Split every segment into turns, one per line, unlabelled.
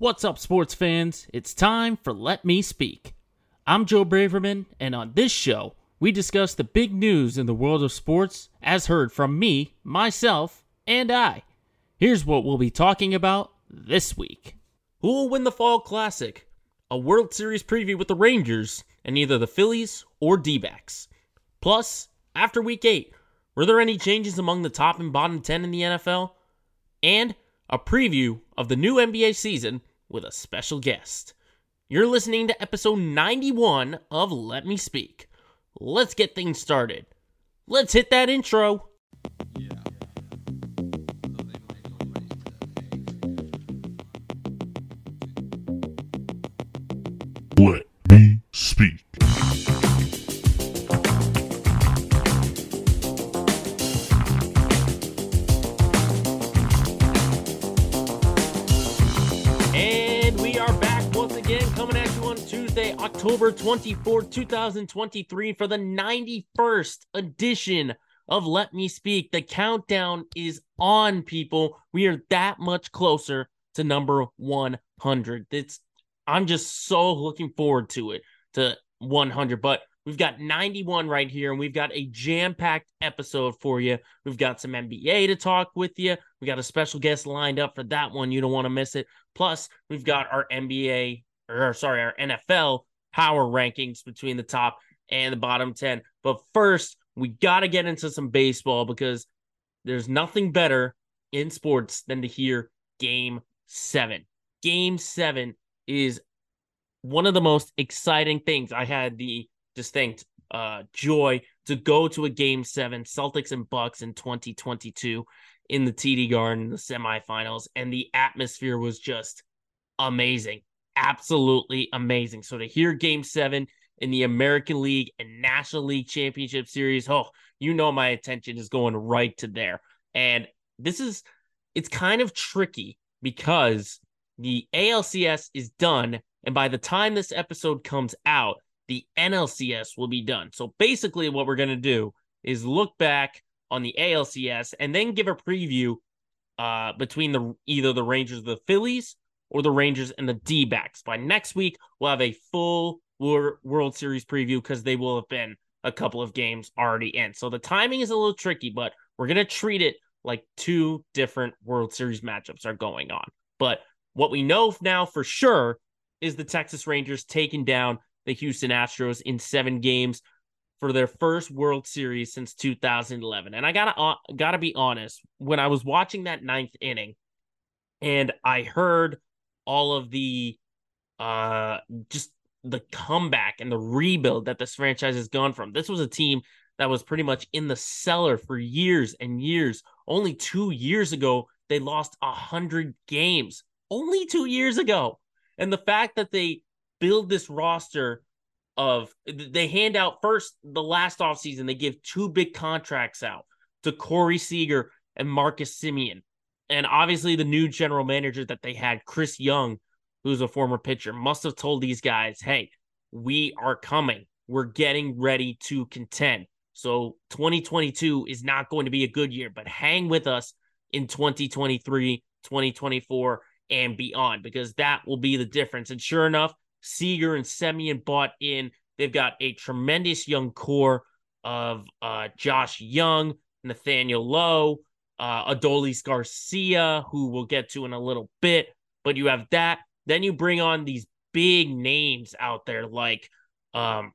What's up, sports fans? It's time for Let Me Speak. I'm Joe Braverman, and on this show, we discuss the big news in the world of sports as heard from me, myself, and I. Here's what we'll be talking about this week Who will win the Fall Classic? A World Series preview with the Rangers and either the Phillies or D backs. Plus, after week 8, were there any changes among the top and bottom 10 in the NFL? And a preview of the new NBA season with a special guest. You're listening to episode 91 of Let Me Speak. Let's get things started. Let's hit that intro. 24, 2023 for the 91st edition of Let Me Speak. The countdown is on, people. We are that much closer to number 100. It's I'm just so looking forward to it to 100, but We've got 91 right here, and we've got a jam packed episode for you. We've got some NBA to talk with you. We got a special guest lined up for that one. You don't want to miss it. Plus, we've got our NBA or sorry, our NFL power rankings between the top and the bottom 10. But first, we got to get into some baseball because there's nothing better in sports than to hear game seven. Game seven is one of the most exciting things. I had the distinct uh, joy to go to a game seven, Celtics and Bucks in 2022 in the TD Garden in the semifinals, and the atmosphere was just amazing. Absolutely amazing. So to hear game seven in the American League and National League Championship Series, oh, you know my attention is going right to there. And this is it's kind of tricky because the ALCS is done, and by the time this episode comes out, the NLCS will be done. So basically, what we're going to do is look back on the ALCS and then give a preview uh, between the either the Rangers, or the Phillies, or the Rangers and the D backs. By next week, we'll have a full World Series preview because they will have been a couple of games already in. So the timing is a little tricky, but we're going to treat it like two different World Series matchups are going on. But what we know now for sure is the Texas Rangers taking down the Houston Astros in seven games for their first World Series since 2011. And I gotta uh, gotta be honest, when I was watching that ninth inning, and I heard all of the uh just the comeback and the rebuild that this franchise has gone from. This was a team that was pretty much in the cellar for years and years. Only two years ago, they lost a hundred games. Only two years ago. And the fact that they build this roster of they hand out first the last offseason, they give two big contracts out to Corey Seager and Marcus Semien. And obviously the new general manager that they had, Chris Young, who's a former pitcher, must have told these guys, hey, we are coming. We're getting ready to contend. So 2022 is not going to be a good year, but hang with us in 2023, 2024, and beyond, because that will be the difference. And sure enough, Seager and Semien bought in. They've got a tremendous young core of uh, Josh Jung, Nathaniel Lowe, uh, Adolis Garcia, who we'll get to in a little bit. But you have that. Then you bring on these big names out there, like um,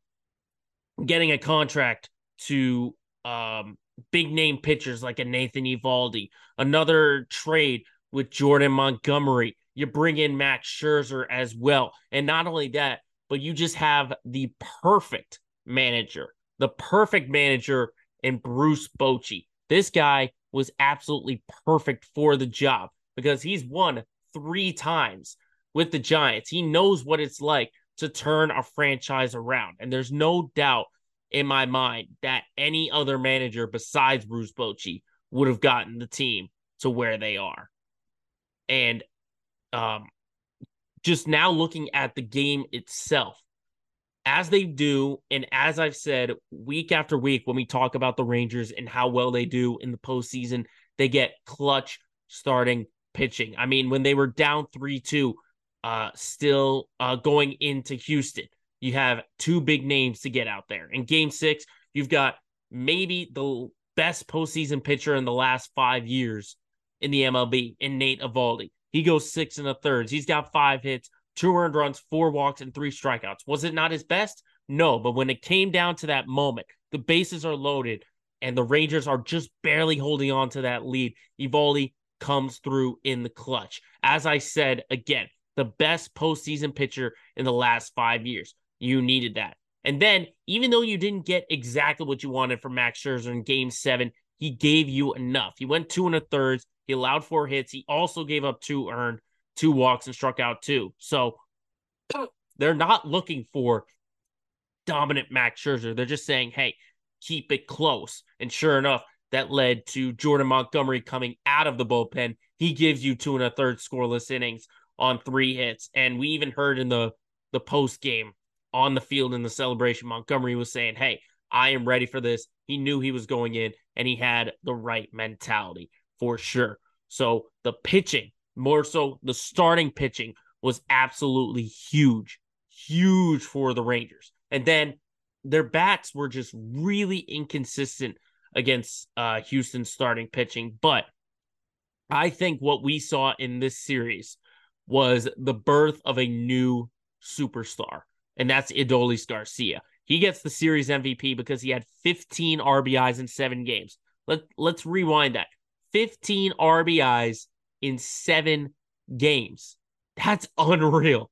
getting a contract to um, big name pitchers like a Nathan Eovaldi, another trade with Jordan Montgomery. You bring in Max Scherzer as well. And not only that, but you just have the perfect manager, the perfect manager in Bruce Bochy. This guy was absolutely perfect for the job because he's won three times with the Giants. He knows what it's like to turn a franchise around. And there's no doubt in my mind that any other manager besides Bruce Bochy would have gotten the team to where they are. And um, just now looking at the game itself, as they do, and as I've said week after week when we talk about the Rangers and how well they do in the postseason, they get clutch starting pitching. I mean, when they were down 3 2, uh, still uh, going into Houston. You have two big names to get out there. In game six, you've got maybe the best postseason pitcher in the last five years in the MLB in Nate Eovaldi. He goes six and a third. He's got five hits, two earned runs, four walks, and three strikeouts. Was it not his best? No, but when it came down to that moment, the bases are loaded and the Rangers are just barely holding on to that lead. Eovaldi comes through in the clutch. As I said again, the best postseason pitcher in the last five years. You needed that. And then, even though you didn't get exactly what you wanted from Max Scherzer in game seven, he gave you enough. He went two and a third. He allowed four hits. He also gave up two earned, two walks, and struck out two. So they're not looking for dominant Max Scherzer. They're just saying, hey, keep it close. And sure enough, that led to Jordan Montgomery coming out of the bullpen. He gives you two and a third scoreless innings on three hits. And we even heard in the the post game on the field in the celebration, Montgomery was saying, Hey, I am ready for this. He knew he was going in and he had the right mentality for sure. So the pitching, more so the starting pitching, was absolutely huge, huge for the Rangers. And then their bats were just really inconsistent against uh, Houston starting pitching. But I think what we saw in this series was the birth of a new superstar, and that's Adolis Garcia. He gets the series MVP because he had 15 RBIs in seven games. Let, let's rewind that 15 RBIs in seven games. That's unreal.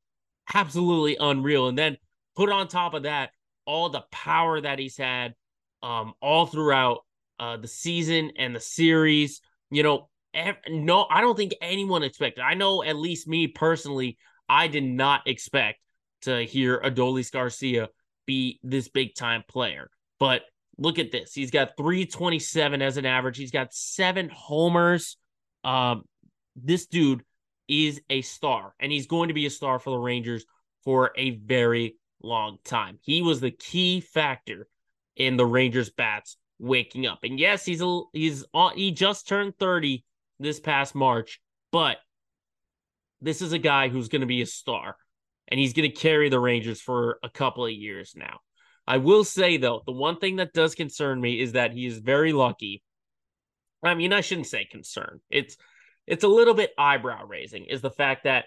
Absolutely unreal. And then put on top of that all the power that he's had um, all throughout uh, the season and the series. You know, ev- no, I don't think anyone expected. I know at least me personally, I did not expect to hear Adolis Garcia be this big time player. But look at this. He's got 327 as an average. He's got seven homers. Um, this dude is a star, and he's going to be a star for the Rangers for a very long time. He was the key factor in the Rangers bats waking up. And yes, he's a he's on he just turned 30 this past March, but this is a guy who's going to be a star and he's going to carry the Rangers for a couple of years now. I will say though, the one thing that does concern me is that he is very lucky. I mean, I shouldn't say concern. It's it's a little bit eyebrow raising is the fact that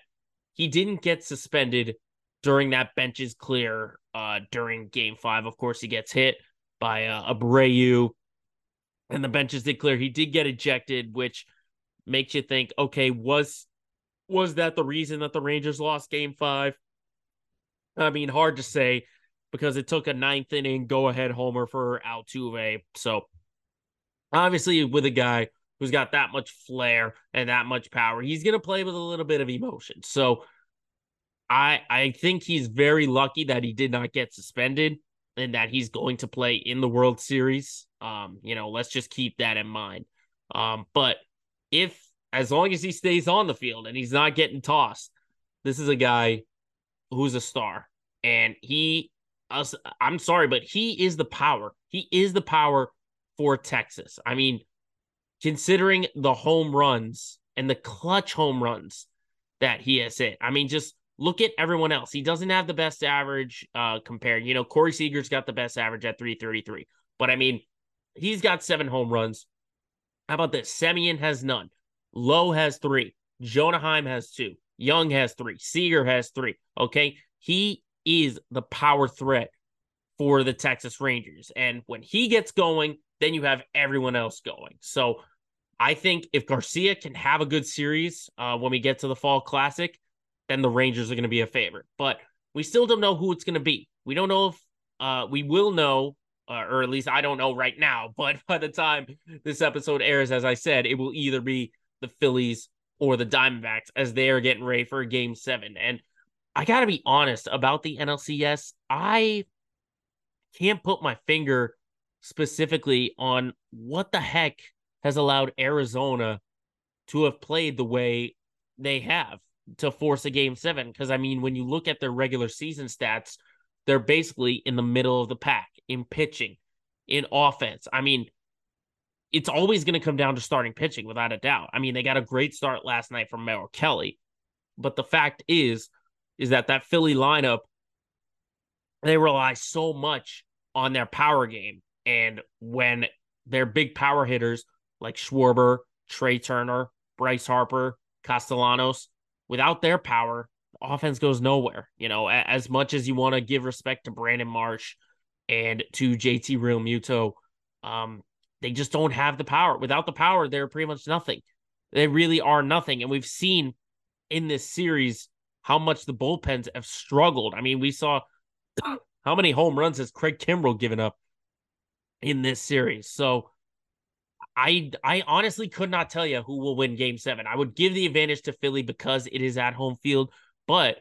he didn't get suspended during that bench is clear uh, during game five. Of course, he gets hit by uh, Abreu and the benches did clear. He did get ejected, which makes you think, okay, was was that the reason that the Rangers lost game five? I mean, hard to say because it took a ninth inning go ahead homer for Altuve. So obviously, with a guy who's got that much flair and that much power, he's going to play with a little bit of emotion. So I I think he's very lucky that he did not get suspended and that he's going to play in the World Series. Um, you know, let's just keep that in mind. Um, but if as long as he stays on the field and he's not getting tossed, this is a guy who's a star. And he us I'm sorry, but he is the power. He is the power for Texas. I mean, considering the home runs and the clutch home runs that he has hit. I mean, just look at everyone else. He doesn't have the best average uh compared. You know, Corey Seager's got the best average at 333. But I mean, he's got seven home runs. How about this? Semien has none. Lowe has three. Jonah Heim has two. Jung has three. Seager has three. Okay. He is the power threat for the Texas Rangers. And when he gets going, then you have everyone else going. So I think if Garcia can have a good series uh, when we get to the Fall Classic, then the Rangers are going to be a favorite. But we still don't know who it's going to be. We don't know if uh, we will know, uh, or at least I don't know right now. But by the time this episode airs, as I said, it will either be the Phillies or the Diamondbacks as they are getting ready for game seven. And I got to be honest about the NLCS. I can't put my finger specifically on what the heck has allowed Arizona to have played the way they have to force a game seven. Because I mean, when you look at their regular season stats, they're basically in the middle of the pack in pitching, in offense. I mean, it's always going to come down to starting pitching without a doubt. I mean, they got a great start last night from Merrill Kelly, But the fact is, is that that Philly lineup, they rely so much on their power game. And when their big power hitters like Schwarber, Trea Turner, Bryce Harper, Castellanos, without their power, offense goes nowhere. You know, as much as you want to give respect to Brandon Marsh and to JT Realmuto, um, they just don't have the power. Without the power, they're pretty much nothing. They really are nothing. And we've seen in this series how much the bullpens have struggled. I mean, we saw how many home runs has Craig Kimbrel given up in this series. So I I honestly could not tell you who will win game 7. I would give the advantage to Philly because it is at home field, but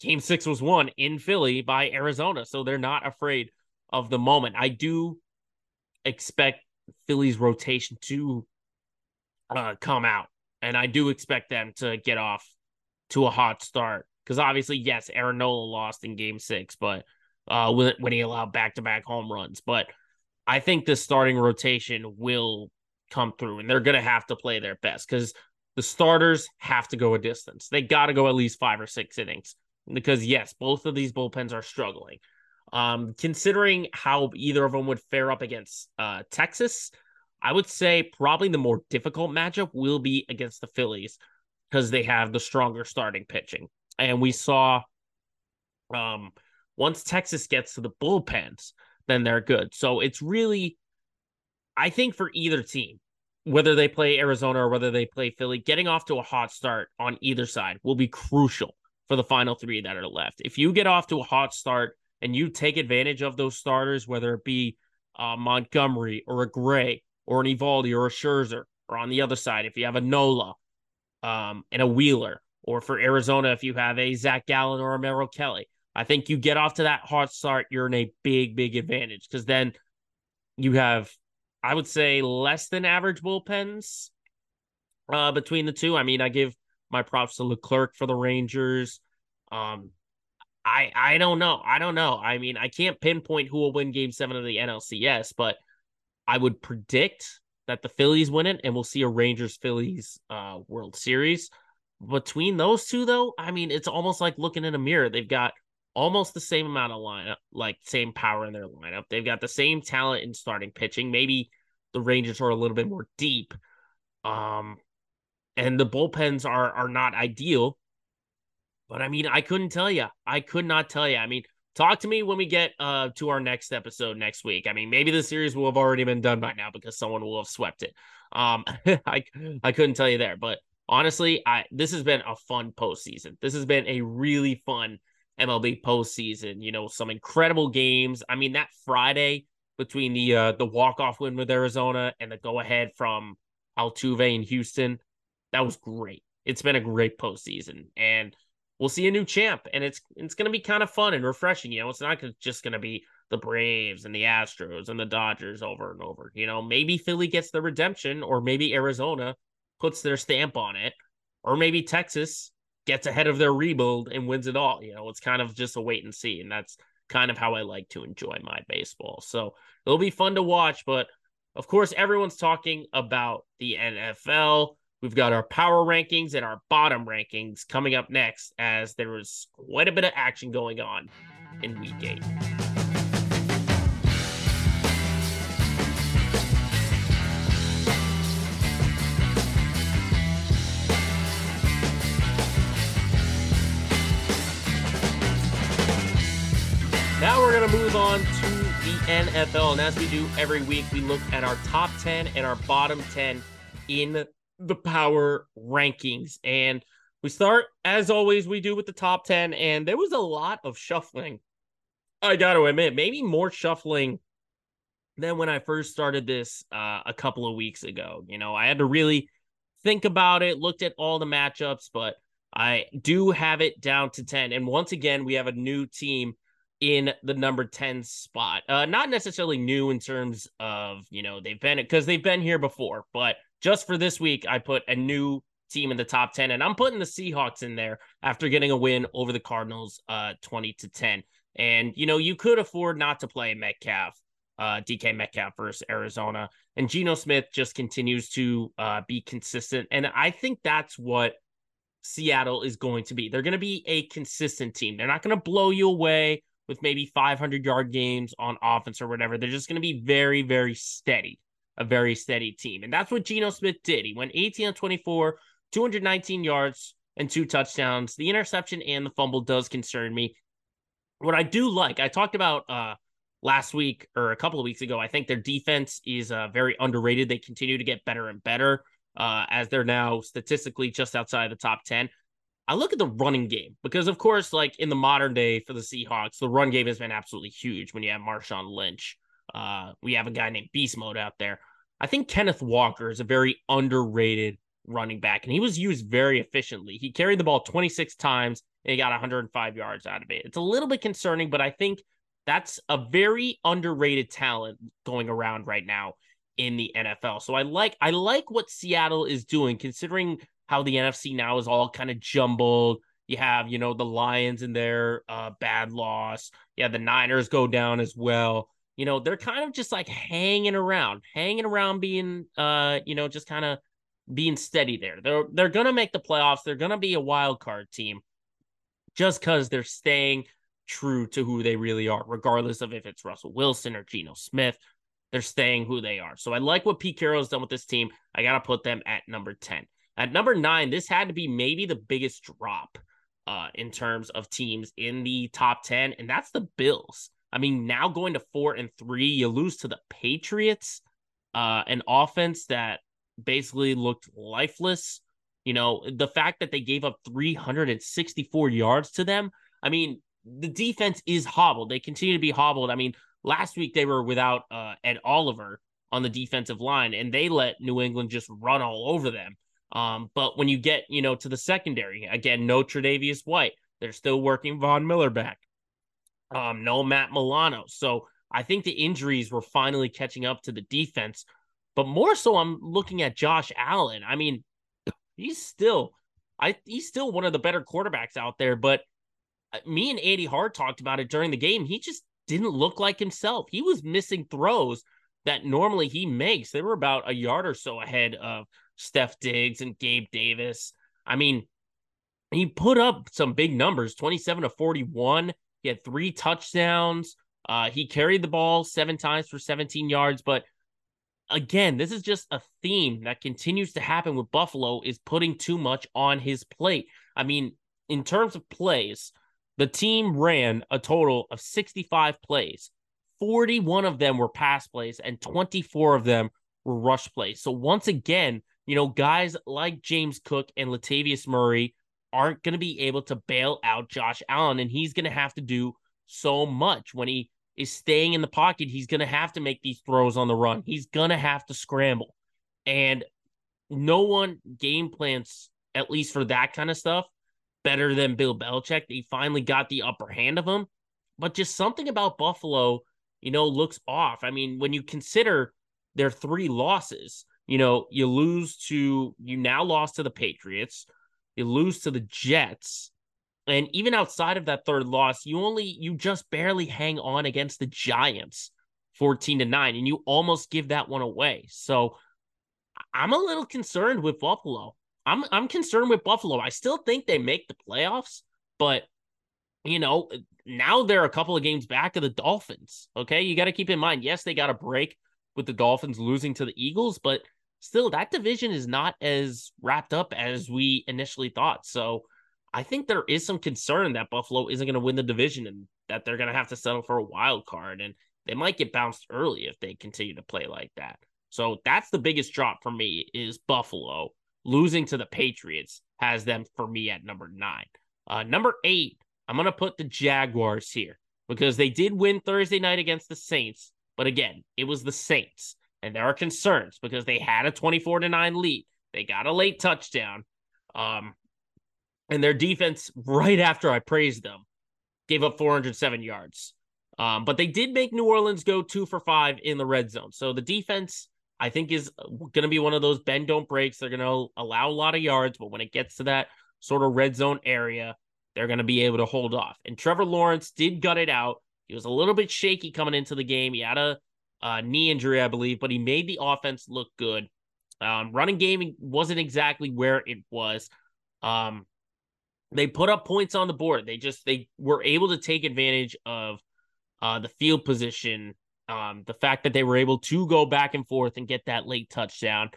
game 6 was won in Philly by Arizona, so they're not afraid of the moment. I do expect Philly's rotation to uh, come out, and I do expect them to get off to a hot start because obviously, yes, Aaron Nola lost in Game Six, but uh, when when he allowed back to back home runs, but I think the starting rotation will come through, and they're going to have to play their best because the starters have to go a distance. They got to go at least five or six innings because yes, both of these bullpens are struggling. Um, considering how either of them would fare up against uh, Texas, I would say probably the more difficult matchup will be against the Phillies because they have the stronger starting pitching. And we saw um, once Texas gets to the bullpens, then they're good. So it's really, I think, for either team, whether they play Arizona or whether they play Philly, getting off to a hot start on either side will be crucial for the final three that are left. If you get off to a hot start and you take advantage of those starters, whether it be uh, Montgomery or a Gray or an Eovaldi or a Scherzer, or on the other side, if you have a Nola um, and a Wheeler, or for Arizona, if you have a Zach Gallen or a Merrill Kelly, I think you get off to that hot start, you're in a big, big advantage because then you have, I would say, less than average bullpens uh, between the two. I mean, I give my props to Leclerc for the Rangers. Um, I I don't know. I don't know. I mean, I can't pinpoint who will win Game Seven of the NLCS, but I would predict that the Phillies win it, and we'll see a Rangers Phillies uh, World Series. Between those two, though, I mean, it's almost like looking in a mirror. They've got almost the same amount of lineup, like same power in their lineup. They've got the same talent in starting pitching. Maybe the Rangers are a little bit more deep. Um, and the bullpens are are not ideal. But I mean, I couldn't tell you. I could not tell you. I mean, talk to me when we get uh to our next episode next week. I mean, maybe the series will have already been done by now because someone will have swept it. Um, I I couldn't tell you there, but honestly, I this has been a fun postseason. This has been a really fun MLB postseason. You know, some incredible games. I mean, that Friday between the uh the walk off win with Arizona and the go ahead from Altuve in Houston, that was great. It's been a great postseason and we'll see a new champ, and it's it's going to be kind of fun and refreshing. You know, it's not just going to be the Braves and the Astros and the Dodgers over and over. You know, maybe Philly gets the redemption, or maybe Arizona puts their stamp on it, or maybe Texas gets ahead of their rebuild and wins it all. You know, it's kind of just a wait and see, and that's kind of how I like to enjoy my baseball. So it'll be fun to watch, but of course, everyone's talking about the NFL. We've got our power rankings and our bottom rankings coming up next, as there was quite a bit of action going on in week eight. To move on to the NFL. And as we do every week, we look at our top 10 and our bottom 10 in the power rankings. And we start, as always, we do with the top 10. And there was a lot of shuffling. I got to admit, maybe more shuffling than when I first started this uh, a couple of weeks ago. You know, I had to really think about it, looked at all the matchups, but I do have it down to 10. And once again, we have a new team in the number 10 spot. Uh, not necessarily new in terms of, you know, they've been because they've been here before, but just for this week, I put a new team in the top 10, and I'm putting the Seahawks in there after getting a win over the Cardinals, uh, 20 to 10. And, you know, you could afford not to play Metcalf, uh, DK Metcalf versus Arizona. And Geno Smith just continues to uh, be consistent. And I think that's what Seattle is going to be. They're going to be a consistent team. They're not going to blow you away with maybe 500 yard games on offense or whatever. They're just going to be very, very steady, a very steady team. And that's what Geno Smith did. He went 18 on 24, 219 yards, and two touchdowns. The interception and the fumble does concern me. What I do like, I talked about uh, last week or a couple of weeks ago. I think their defense is uh, very underrated. They continue to get better and better uh, as they're now statistically just outside the top 10. I look at the running game because, of course, like in the modern day for the Seahawks, the run game has been absolutely huge when you have Marshawn Lynch. Uh, we have a guy named Beast Mode out there. I think Kenneth Walker is a very underrated running back, and he was used very efficiently. He carried the ball 26 times and he got 105 yards out of it. It's a little bit concerning, but I think that's a very underrated talent going around right now in the NFL. So I like I like what Seattle is doing considering how the NFC now is all kind of jumbled. You have, you know, the Lions in their uh, bad loss. Yeah, the Niners go down as well. You know, they're kind of just like hanging around, hanging around being uh, you know, just kind of being steady there. They're they're gonna make the playoffs. They're gonna be a wild card team just because they're staying true to who they really are, regardless of if it's Russell Wilson or Geno Smith. They're staying who they are. So I like what Pete Carroll has done with this team. I got to put them at number 10. At number nine, this had to be maybe the biggest drop uh, in terms of teams in the top 10, and that's the Bills. I mean, now going to four and three, you lose to the Patriots, uh, an offense that basically looked lifeless. You know, the fact that they gave up 364 yards to them. I mean, the defense is hobbled. They continue to be hobbled. I mean, last week they were without uh, Ed Oliver on the defensive line, and they let New England just run all over them. Um, but when you get, you know, to the secondary, again, no Tre'Davious White. They're still working Von Miller back. Um, no Matt Milano. So I think the injuries were finally catching up to the defense. But more so, I'm looking at Josh Allen. I mean, he's still, I he's still one of the better quarterbacks out there. But uh, me and Andy Hart talked about it during the game. He just didn't look like himself. He was missing throws that normally he makes. They were about a yard or so ahead of Steph Diggs and Gabe Davis. I mean, he put up some big numbers 27 to 41. He had three touchdowns. Uh, he carried the ball seven times for 17 yards. But again, this is just a theme that continues to happen with Buffalo is putting too much on his plate. I mean, in terms of plays, the team ran a total of 65 plays. 41 of them were pass plays and 24 of them were rush plays. So once again, you know, guys like James Cook and Latavius Murray aren't going to be able to bail out Josh Allen and he's going to have to do so much when he is staying in the pocket. He's going to have to make these throws on the run. He's going to have to scramble. And no one game plans at least for that kind of stuff better than Bill Belichick. He finally got the upper hand of him. But just something about Buffalo, you know, looks off. I mean, when you consider their three losses, you know, you lose to, you now lost to the Patriots, you lose to the Jets. And even outside of that third loss, you only, you just barely hang on against the Giants 14 to 9, and you almost give that one away. So I'm a little concerned with Buffalo. I'm I'm concerned with Buffalo. I still think they make the playoffs, but you know, now they're a couple of games back of the Dolphins. Okay, you got to keep in mind. Yes, they got a break with the Dolphins losing to the Eagles, but still, that division is not as wrapped up as we initially thought. So, I think there is some concern that Buffalo isn't going to win the division and that they're going to have to settle for a wild card, and they might get bounced early if they continue to play like that. So that's the biggest drop for me is Buffalo losing to the Patriots has them for me at number nine. Uh, number eight, I'm going to put the Jaguars here because they did win Thursday night against the Saints. But again, it was the Saints. And there are concerns because they had a 24 to 9 lead. They got a late touchdown. Um, and their defense, right after I praised them, gave up 407 yards. Um, but they did make New Orleans go two for five in the red zone. So the defense I think is going to be one of those bend don't breaks. They're going to allow a lot of yards, but when it gets to that sort of red zone area, they're going to be able to hold off. And Trevor Lawrence did gut it out. He was a little bit shaky coming into the game. He had a, a knee injury, I believe, but he made the offense look good. Um, running game wasn't exactly where it was. Um, they put up points on the board. They just they were able to take advantage of uh, the field position, um, the fact that they were able to go back and forth and get that late touchdown.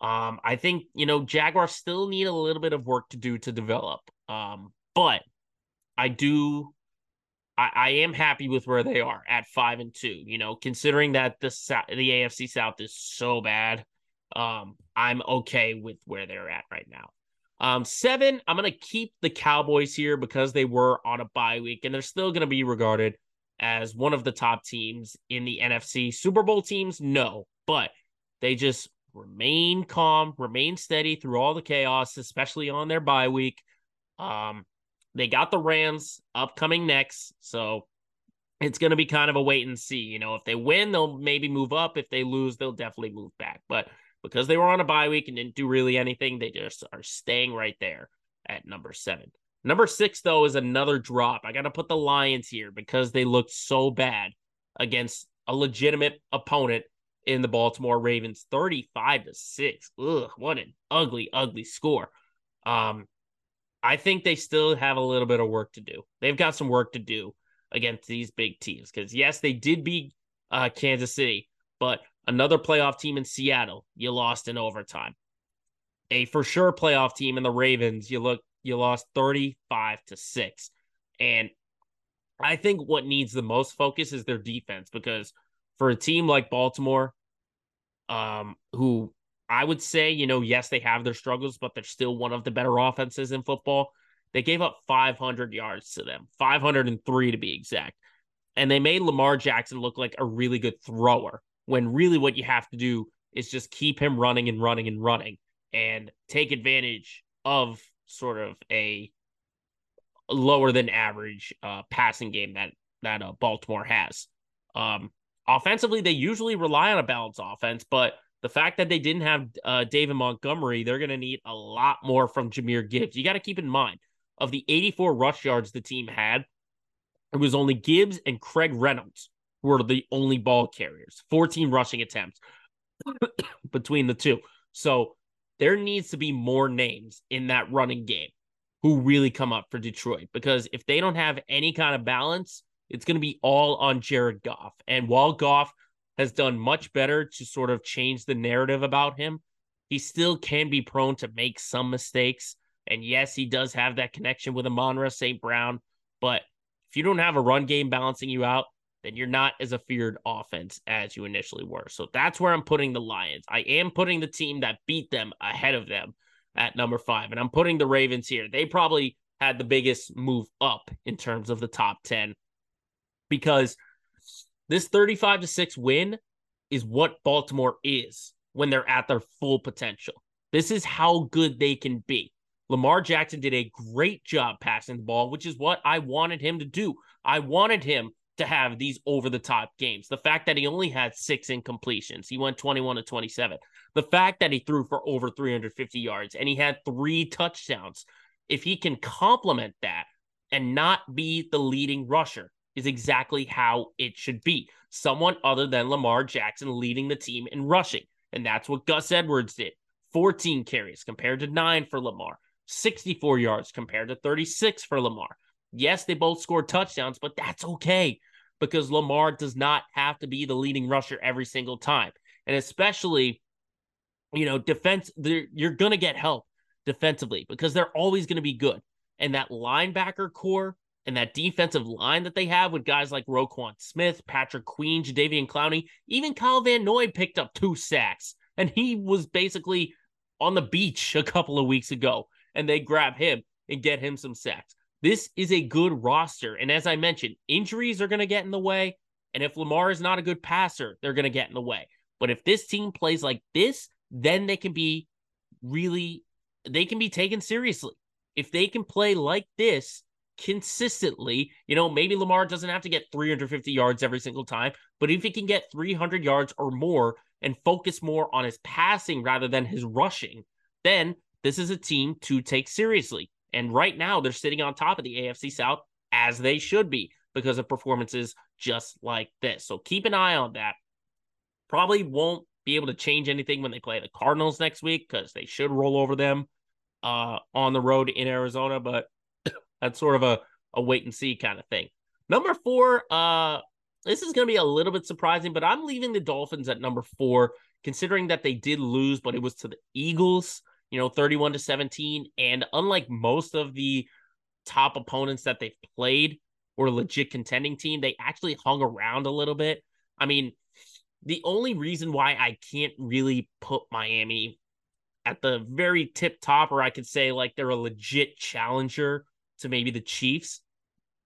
Um, I think you know Jaguars still need a little bit of work to do to develop. Um, but I do I, I am happy with where they are at five and two. You know, considering that the the AFC South is so bad, um, I'm okay with where they're at right now. Um, seven, I'm gonna keep the Cowboys here because they were on a bye week and they're still gonna be regarded as one of the top teams in the NFC. Super Bowl teams, no, but they just remain calm, remain steady through all the chaos, especially on their bye week. Um, they got the Rams upcoming next, so it's going to be kind of a wait and see. You know, if they win, they'll maybe move up. If they lose, they'll definitely move back. But because they were on a bye week and didn't do really anything, they just are staying right there at number seven. Number six, though, is another drop. I got to put the Lions here because they looked so bad against a legitimate opponent in the Baltimore Ravens, 35 to 6. Ugh, what an ugly, ugly score. Um, I think they still have a little bit of work to do. They've got some work to do against these big teams because yes, they did beat uh, Kansas City, but another playoff team in Seattle, you lost in overtime. A for sure playoff team in the Ravens, you look you lost 35 to 6. And I think what needs the most focus is their defense because for a team like Baltimore, um, who I would say, you know, yes, they have their struggles, but they're still one of the better offenses in football. They gave up 500 yards to them, 503 to be exact. And they made Lamar Jackson look like a really good thrower when really what you have to do is just keep him running and running and running and take advantage of sort of a lower than average uh, passing game that that uh, Baltimore has. Um, offensively, they usually rely on a balanced offense, but the fact that they didn't have uh, David Montgomery, they're going to need a lot more from Jahmyr Gibbs. You got to keep in mind of the 84 rush yards the team had, it was only Gibbs and Craig Reynolds who were the only ball carriers. 14 rushing attempts between the two. So there needs to be more names in that running game who really come up for Detroit because if they don't have any kind of balance, it's going to be all on Jared Goff. And while Goff has done much better to sort of change the narrative about him. He still can be prone to make some mistakes. And yes, he does have that connection with Amon-Ra St. Brown. But if you don't have a run game balancing you out, then you're not as a feared offense as you initially were. So that's where I'm putting the Lions. I am putting the team that beat them ahead of them at number five. And I'm putting the Ravens here. They probably had the biggest move up in terms of the top 10 because this 35 to 6 win is what Baltimore is when they're at their full potential. This is how good they can be. Lamar Jackson did a great job passing the ball, which is what I wanted him to do. I wanted him to have these over the top games. The fact that he only had six incompletions, he went 21 to 27. The fact that he threw for over 350 yards and he had three touchdowns. If he can complement that and not be the leading rusher, is exactly how it should be. Someone other than Lamar Jackson leading the team in rushing. And that's what Gus Edwards did 14 carries compared to nine for Lamar, 64 yards compared to 36 for Lamar. Yes, they both scored touchdowns, but that's okay because Lamar does not have to be the leading rusher every single time. And especially, you know, defense, you're going to get help defensively because they're always going to be good. And that linebacker core and that defensive line that they have with guys like Roquan Smith, Patrick Queen, Jadeveon Clowney, even Kyle Van Noy picked up two sacks, and he was basically on the beach a couple of weeks ago, and they grab him and get him some sacks. This is a good roster, and as I mentioned, injuries are going to get in the way, and if Lamar is not a good passer, they're going to get in the way. But if this team plays like this, then they can be really they can be taken seriously. If they can play like this, consistently. You know, maybe Lamar doesn't have to get 350 yards every single time, but if he can get 300 yards or more and focus more on his passing rather than his rushing, then this is a team to take seriously. And right now, they're sitting on top of the AFC South as they should be because of performances just like this. So keep an eye on that. Probably won't be able to change anything when they play the Cardinals next week because they should roll over them uh, on the road in Arizona. But That's sort of a, a wait and see kind of thing. Number four, uh, this is going to be a little bit surprising, but I'm leaving the Dolphins at number four, considering that they did lose, but it was to the Eagles, you know, 31 to 17. And unlike most of the top opponents that they've played or legit contending team, they actually hung around a little bit. I mean, the only reason why I can't really put Miami at the very tip top, or I could say like they're a legit challenger to maybe the Chiefs,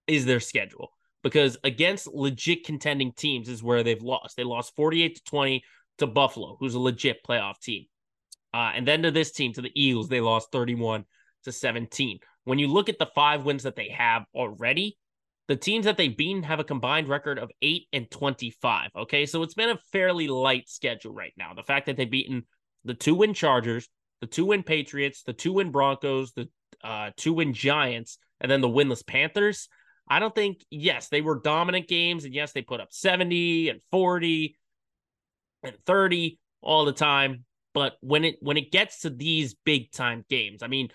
is their schedule. Because against legit contending teams is where they've lost. They lost 48 to 20 to Buffalo, who's a legit playoff team. Uh, and then to this team, to the Eagles, they lost 31 to 17. When you look at the five wins that they have already, the teams that they've beaten have a combined record of 8 and 25. Okay. So it's been a fairly light schedule right now. The fact that they've beaten the two win Chargers, the two win Patriots, the two win Broncos, the uh, two win Giants, and then the winless Panthers. I don't think, yes, they were dominant games. And yes, they put up 70 and 40 and 30 all the time. But when it when it gets to these big time games, I mean,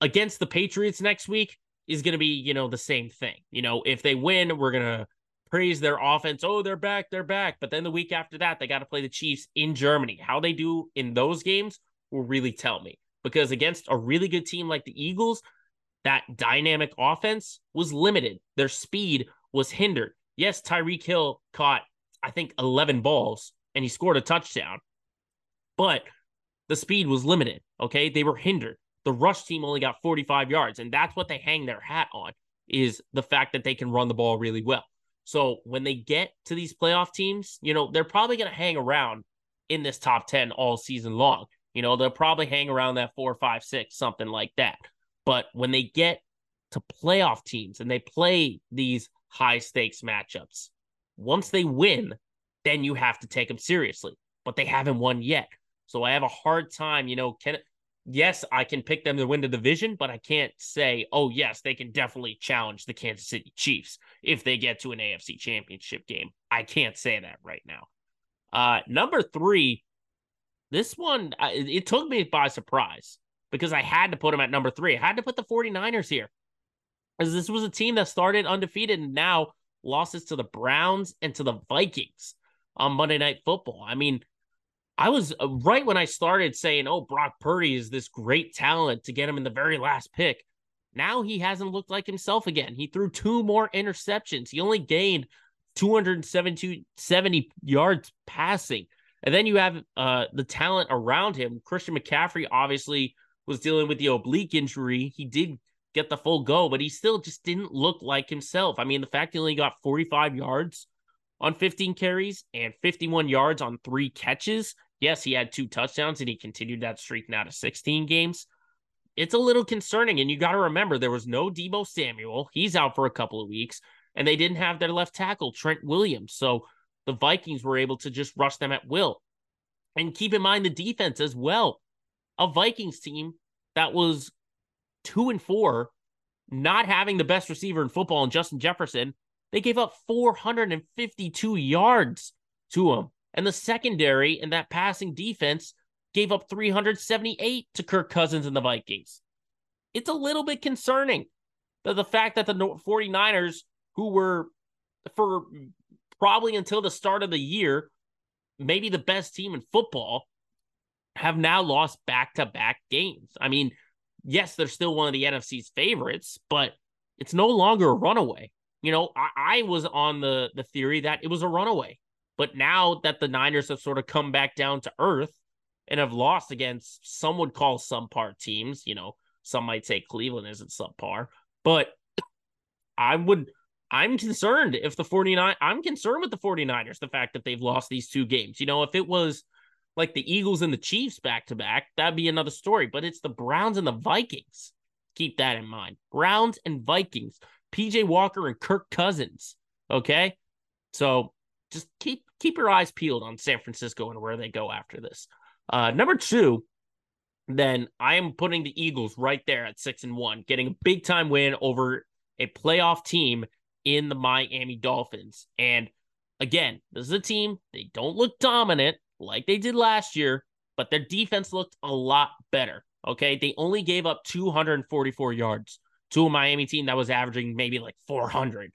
against the Patriots next week is going to be, you know, the same thing. You know, if they win, we're going to praise their offense. Oh, they're back, they're back. But then the week after that, they got to play the Chiefs in Germany. How they do in those games will really tell me. Because against a really good team like the Eagles, that dynamic offense was limited. Their speed was hindered. Yes, Tyreek Hill caught, I think, 11 balls and he scored a touchdown, but the speed was limited. Okay. They were hindered. The rush team only got 45 yards, and that's what they hang their hat on is the fact that they can run the ball really well. So when they get to these playoff teams, you know, they're probably going to hang around in this top 10 all season long. You know, they'll probably hang around that four, five, six, something like that. But when they get to playoff teams and they play these high stakes matchups, once they win, then you have to take them seriously. But they haven't won yet. So I have a hard time, you know, can yes, I can pick them to win the division, but I can't say, oh yes, they can definitely challenge the Kansas City Chiefs if they get to an AFC championship game. I can't say that right now. Uh number 3, this one it took me by surprise because I had to put them at number three. I had to put the 49ers here. As this was a team that started undefeated and now losses to the Browns and to the Vikings on Monday Night Football. I mean, I was uh, right when I started saying, oh, Brock Purdy is this great talent to get him in the very last pick. Now he hasn't looked like himself again. He threw two more interceptions. He only gained 270 yards passing. And then you have uh, the talent around him. Christian McCaffrey obviously was dealing with the oblique injury. He did get the full go, but he still just didn't look like himself. I mean, the fact he only got 45 yards on 15 carries and 51 yards on three catches. Yes, he had two touchdowns and he continued that streak now to 16 games. It's a little concerning. And you got to remember, there was no Deebo Samuel. He's out for a couple of weeks, and they didn't have their left tackle, Trent Williams. So the Vikings were able to just rush them at will. And keep in mind the defense as well a Vikings team that was two and four, not having the best receiver in football in Justin Jefferson. They gave up 452 yards to him. And the secondary and that passing defense gave up 378 to Kirk Cousins and the Vikings. It's a little bit concerning that the fact that the 49ers, who were for probably until the start of the year, maybe the best team in football, have now lost back to back games. I mean, yes, they're still one of the NFC's favorites, but it's no longer a runaway. You know, I, I was on the the theory that it was a runaway, but now that the Niners have sort of come back down to earth and have lost against some would call subpar teams, you know, some might say Cleveland isn't subpar, but I would I'm concerned if the 49 I'm concerned with the 49ers the fact that they've lost these two games. You know, if it was like the Eagles and the Chiefs back to back, that'd be another story. But it's the Browns and the Vikings. Keep that in mind. Browns and Vikings. PJ Walker and Kirk Cousins. Okay. So just keep keep your eyes peeled on San Francisco and where they go after this. Uh number two, then I am putting the Eagles right there at six and one, getting a big time win over a playoff team in the Miami Dolphins. And again, this is a team, they don't look dominant like they did last year, but their defense looked a lot better. Okay. They only gave up 244 yards to a Miami team that was averaging maybe like 400,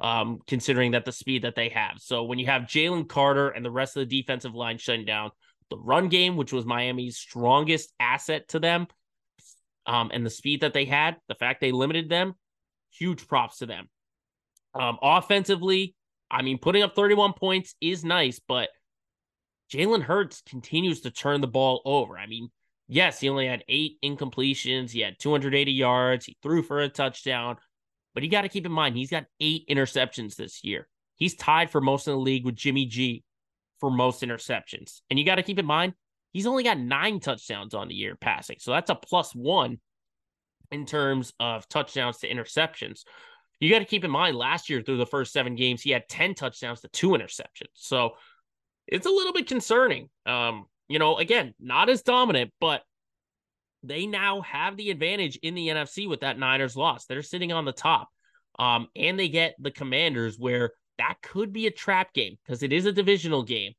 um, considering that the speed that they have. So when you have Jalen Carter and the rest of the defensive line shutting down the run game, which was Miami's strongest asset to them, um, and the speed that they had, the fact they limited them, huge props to them. Um, offensively, I mean, putting up 31 points is nice, but Jalen Hurts continues to turn the ball over. I mean, yes, he only had eight incompletions. He had 280 yards. He threw for a touchdown. But you got to keep in mind, he's got eight interceptions this year. He's tied for most in the league with Jimmy G for most interceptions. And you got to keep in mind, he's only got nine touchdowns on the year passing. So that's a plus one in terms of touchdowns to interceptions. You got to keep in mind, last year through the first seven games, he had 10 touchdowns to two interceptions. So it's a little bit concerning. Um, you know, again, not as dominant, but they now have the advantage in the NFC with that Niners loss. They're sitting on the top. Um, and they get the commanders where that could be a trap game because it is a divisional game.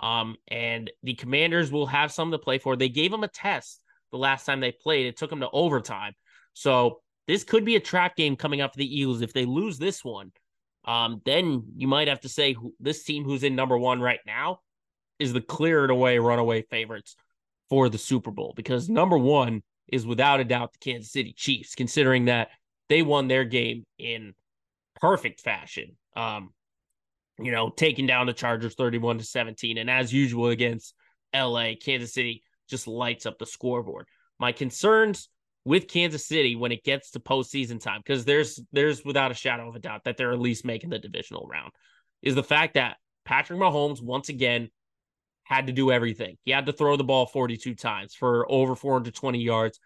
Um, and the commanders will have some to play for. They gave them a test the last time they played. It took them to overtime. So this could be a trap game coming up for the Eagles. If they lose this one, um, then you might have to say this team who's in number one right now is the cleared away runaway favorites for the Super Bowl because number one is without a doubt the Kansas City Chiefs, considering that they won their game in perfect fashion. Um, you know, taking down the Chargers 31 to 17. And as usual against LA, Kansas City just lights up the scoreboard. My concerns with Kansas City when it gets to postseason time, because there's there's without a shadow of a doubt that they're at least making the divisional round, is the fact that Patrick Mahomes once again had to do everything. He had to throw the ball 42 times for over 420 yards,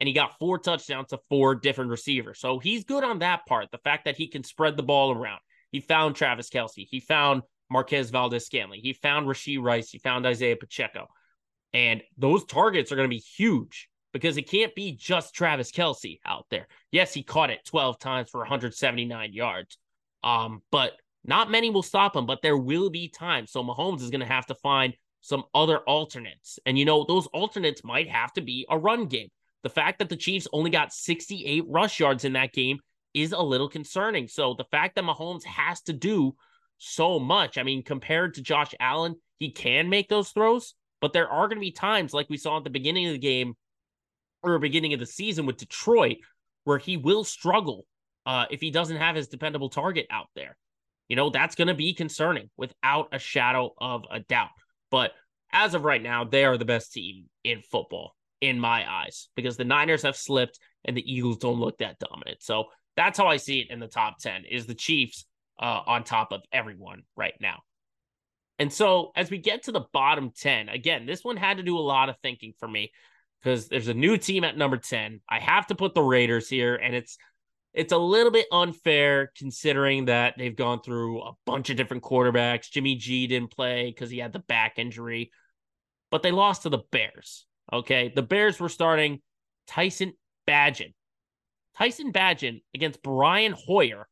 and he got four touchdowns to four different receivers. So he's good on that part. The fact that he can spread the ball around. He found Travis Kelce. He found Marquez Valdes-Scantling. He found Rashee Rice. He found Isaiah Pacheco. And those targets are going to be huge because it can't be just Travis Kelce out there. Yes, he caught it 12 times for 179 yards. Um, but not many will stop him, but there will be times. So Mahomes is going to have to find some other alternates. And you know, those alternates might have to be a run game. The fact that the Chiefs only got 68 rush yards in that game is a little concerning. So the fact that Mahomes has to do so much, I mean, compared to Josh Allen, he can make those throws, but there are going to be times like we saw at the beginning of the game or beginning of the season with Detroit where he will struggle uh, if he doesn't have his dependable target out there. You know, that's going to be concerning without a shadow of a doubt. But as of right now, they are the best team in football in my eyes because the Niners have slipped and the Eagles don't look that dominant. So that's how I see it in the top 10 is the Chiefs uh, on top of everyone right now. And so as we get to the bottom 10, again, this one had to do a lot of thinking for me because there's a new team at number 10. I have to put the Raiders here and it's it's a little bit unfair considering that they've gone through a bunch of different quarterbacks. Jimmy G didn't play because he had the back injury, but they lost to the Bears. Okay. The Bears were starting Tyson Bagent. Tyson Bagent against Brian Hoyer,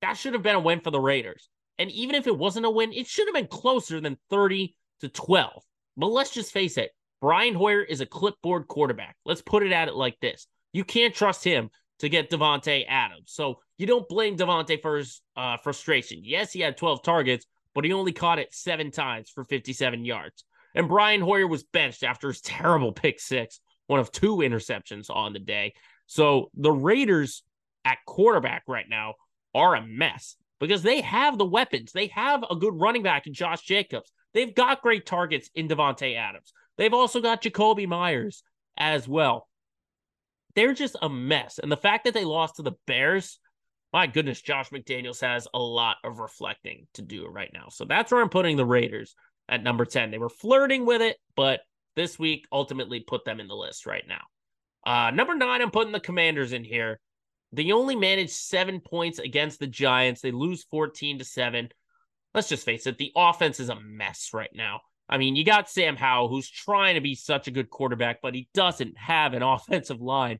that should have been a win for the Raiders. And even if it wasn't a win, it should have been closer than 30 to 12. But let's just face it, Brian Hoyer is a clipboard quarterback. Let's put it at it like this. You can't trust him to get Davante Adams. So you don't blame Davante for his uh, frustration. Yes, he had 12 targets, but he only caught it seven times for 57 yards. And Brian Hoyer was benched after his terrible pick six, one of two interceptions on the day. So the Raiders at quarterback right now are a mess because they have the weapons. They have a good running back in Josh Jacobs. They've got great targets in Davante Adams. They've also got Jakobi Meyers as well. They're just a mess. And the fact that they lost to the Bears, my goodness, Josh McDaniels has a lot of reflecting to do right now. So that's where I'm putting the Raiders at number 10. They were flirting with it, but this week ultimately put them in the list right now. Uh, number nine, I'm putting the Commanders in here. They only managed seven points against the Giants. They lose 14 to seven. Let's just face it, the offense is a mess right now. I mean, you got Sam Howell, who's trying to be such a good quarterback, but he doesn't have an offensive line.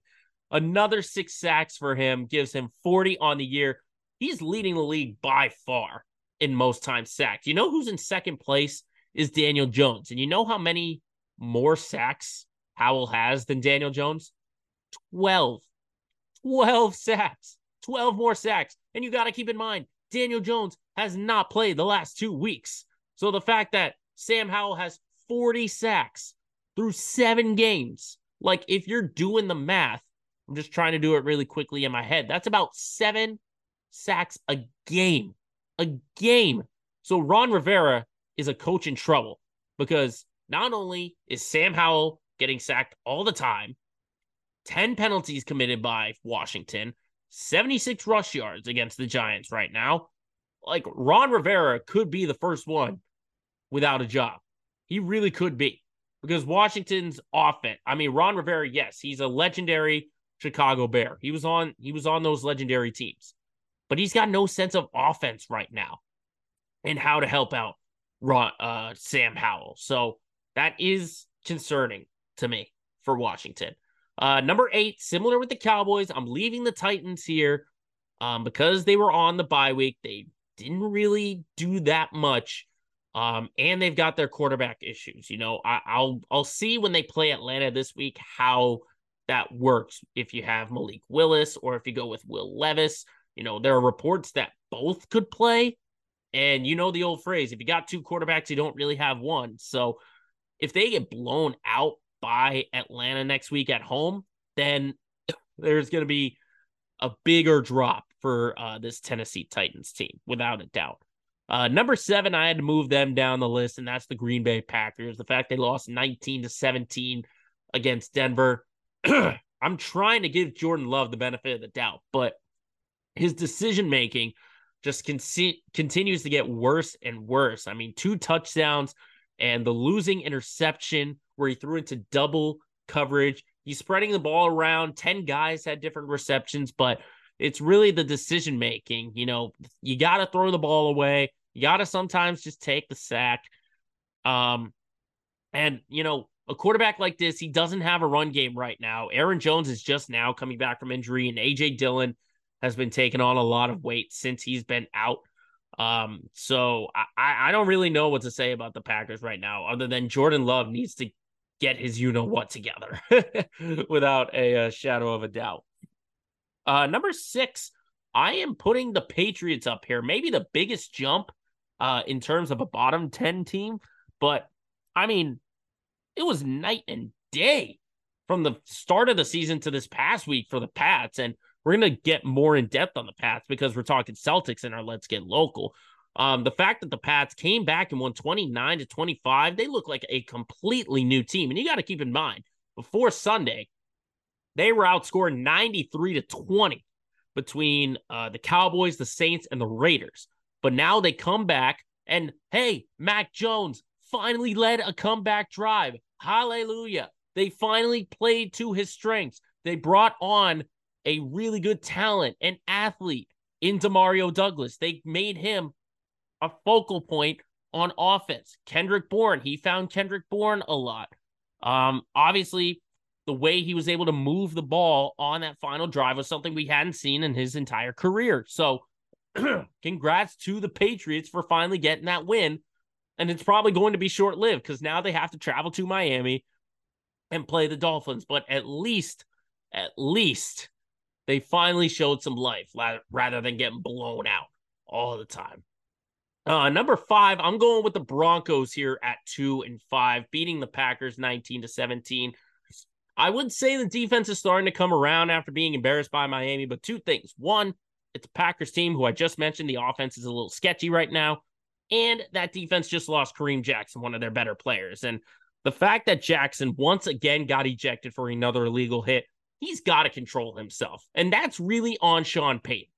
Another six sacks for him gives him 40 on the year. He's leading the league by far in most times sacked. You know who's in second place is Daniel Jones. And you know how many more sacks Howell has than Daniel Jones? 12. 12 sacks, 12 more sacks. And you got to keep in mind, Daniel Jones has not played the last two weeks. So the fact that Sam Howell has 40 sacks through seven games, like if you're doing the math, I'm just trying to do it really quickly in my head. That's about seven sacks a game. A game. So Ron Rivera is a coach in trouble because not only is Sam Howell getting sacked all the time, 10 penalties committed by Washington, 76 rush yards against the Giants right now. Like Ron Rivera could be the first one without a job. He really could be because Washington's offense. I mean, Ron Rivera, yes, he's a legendary Chicago Bear. He was on he was on those legendary teams. But he's got no sense of offense right now and how to help out Ron, uh, Sam Howell. So that is concerning to me for Washington. Uh, number eight, similar with the Cowboys, I'm leaving the Titans here um, because they were on the bye week. They didn't really do that much, um, and they've got their quarterback issues. You know, I, I'll I'll see when they play Atlanta this week how that works. If you have Malik Willis or if you go with Will Levis, you know there are reports that both could play, and you know the old phrase: if you got two quarterbacks, you don't really have one. So if they get blown out by Atlanta next week at home, then there's going to be a bigger drop for uh, this Tennessee Titans team, without a doubt. Uh, number seven, I had to move them down the list, and that's the Green Bay Packers. The fact they lost 19 to 17 against Denver. I'm trying to give Jordan Love the benefit of the doubt, but his decision making just con- continues to get worse and worse. I mean, two touchdowns and the losing interception where he threw into double coverage. He's spreading the ball around. 10 guys had different receptions, but it's really the decision making. You know, you got to throw the ball away. To sometimes just take the sack. Um, and, you know, a quarterback like this, he doesn't have a run game right now. Aaron Jones is just now coming back from injury, and AJ Dillon has been taking on a lot of weight since he's been out. Um, so I, I don't really know what to say about the Packers right now, other than Jordan Love needs to get his you know what together without a, a, shadow of a doubt. Uh, number six, I am putting the Patriots up here, maybe the biggest jump uh, in terms of a bottom 10 team, but I mean, it was night and day from the start of the season to this past week for the Pats. And we're going to get more in depth on the Pats because we're talking Celtics in our Let's Get Local. Um, the fact that the Pats came back and won 29 to 25, they look like a completely new team. And you got to keep in mind, before Sunday, they were outscored 93 to 20 between uh, the Cowboys, the Saints, and the Raiders. But now they come back and hey, Mac Jones finally led a comeback drive. Hallelujah. They finally played to his strengths. They brought on a really good talent, an athlete into Mario Douglas. They made him a focal point on offense. Kendrick Bourne, he found Kendrick Bourne a lot. Um, obviously, the way he was able to move the ball on that final drive was something we hadn't seen in his entire career. So, congrats to the Patriots for finally getting that win. And it's probably going to be short lived because now they have to travel to Miami and play the Dolphins. But at least, at least they finally showed some life rather than getting blown out all the time. Uh, number five, I'm going with the Broncos here at two and five, beating the Packers 19 to 17. I would say the defense is starting to come around after being embarrassed by Miami, but two things. One, it's a Packers team who I just mentioned. The offense is a little sketchy right now. And that defense just lost Kareem Jackson, one of their better players. And the fact that Jackson once again got ejected for another illegal hit he's got to control himself. And that's really on Sean Payton.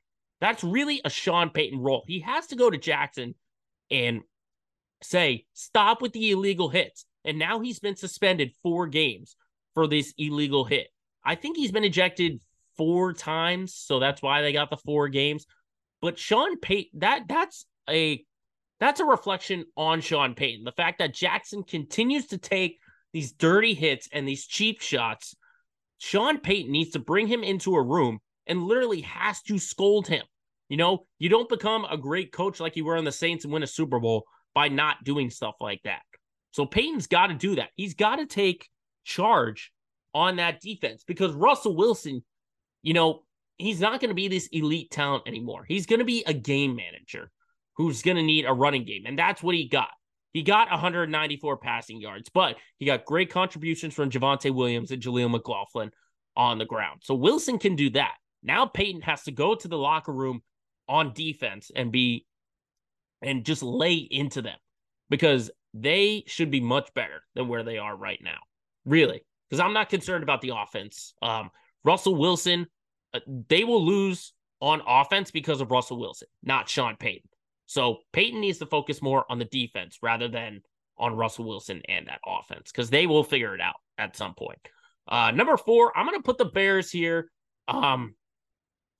That's really a Sean Payton role. He has to go to Jackson and say, stop with the illegal hits. And now he's been suspended four games for this illegal hit. I think he's been ejected four times, so that's why they got the four games. But Sean Payton, that that's a that's a reflection on Sean Payton. The fact that Jackson continues to take these dirty hits and these cheap shots Sean Payton needs to bring him into a room and literally has to scold him. You know, you don't become a great coach like you were on the Saints and win a Super Bowl by not doing stuff like that. So Payton's got to do that. He's got to take charge on that defense because Russell Wilson, you know, he's not going to be this elite talent anymore. He's going to be a game manager who's going to need a running game. And that's what he got. He got 194 passing yards, but he got great contributions from Javonte Williams and Jaleel McLaughlin on the ground. So Wilson can do that. Now Payton has to go to the locker room on defense and be and just lay into them because they should be much better than where they are right now. Really. Because I'm not concerned about the offense. Um, Russell Wilson, uh, they will lose on offense because of Russell Wilson, not Sean Payton. So Payton needs to focus more on the defense rather than on Russell Wilson and that offense because they will figure it out at some point. Uh, number four, I'm going to put the Bears here. Um,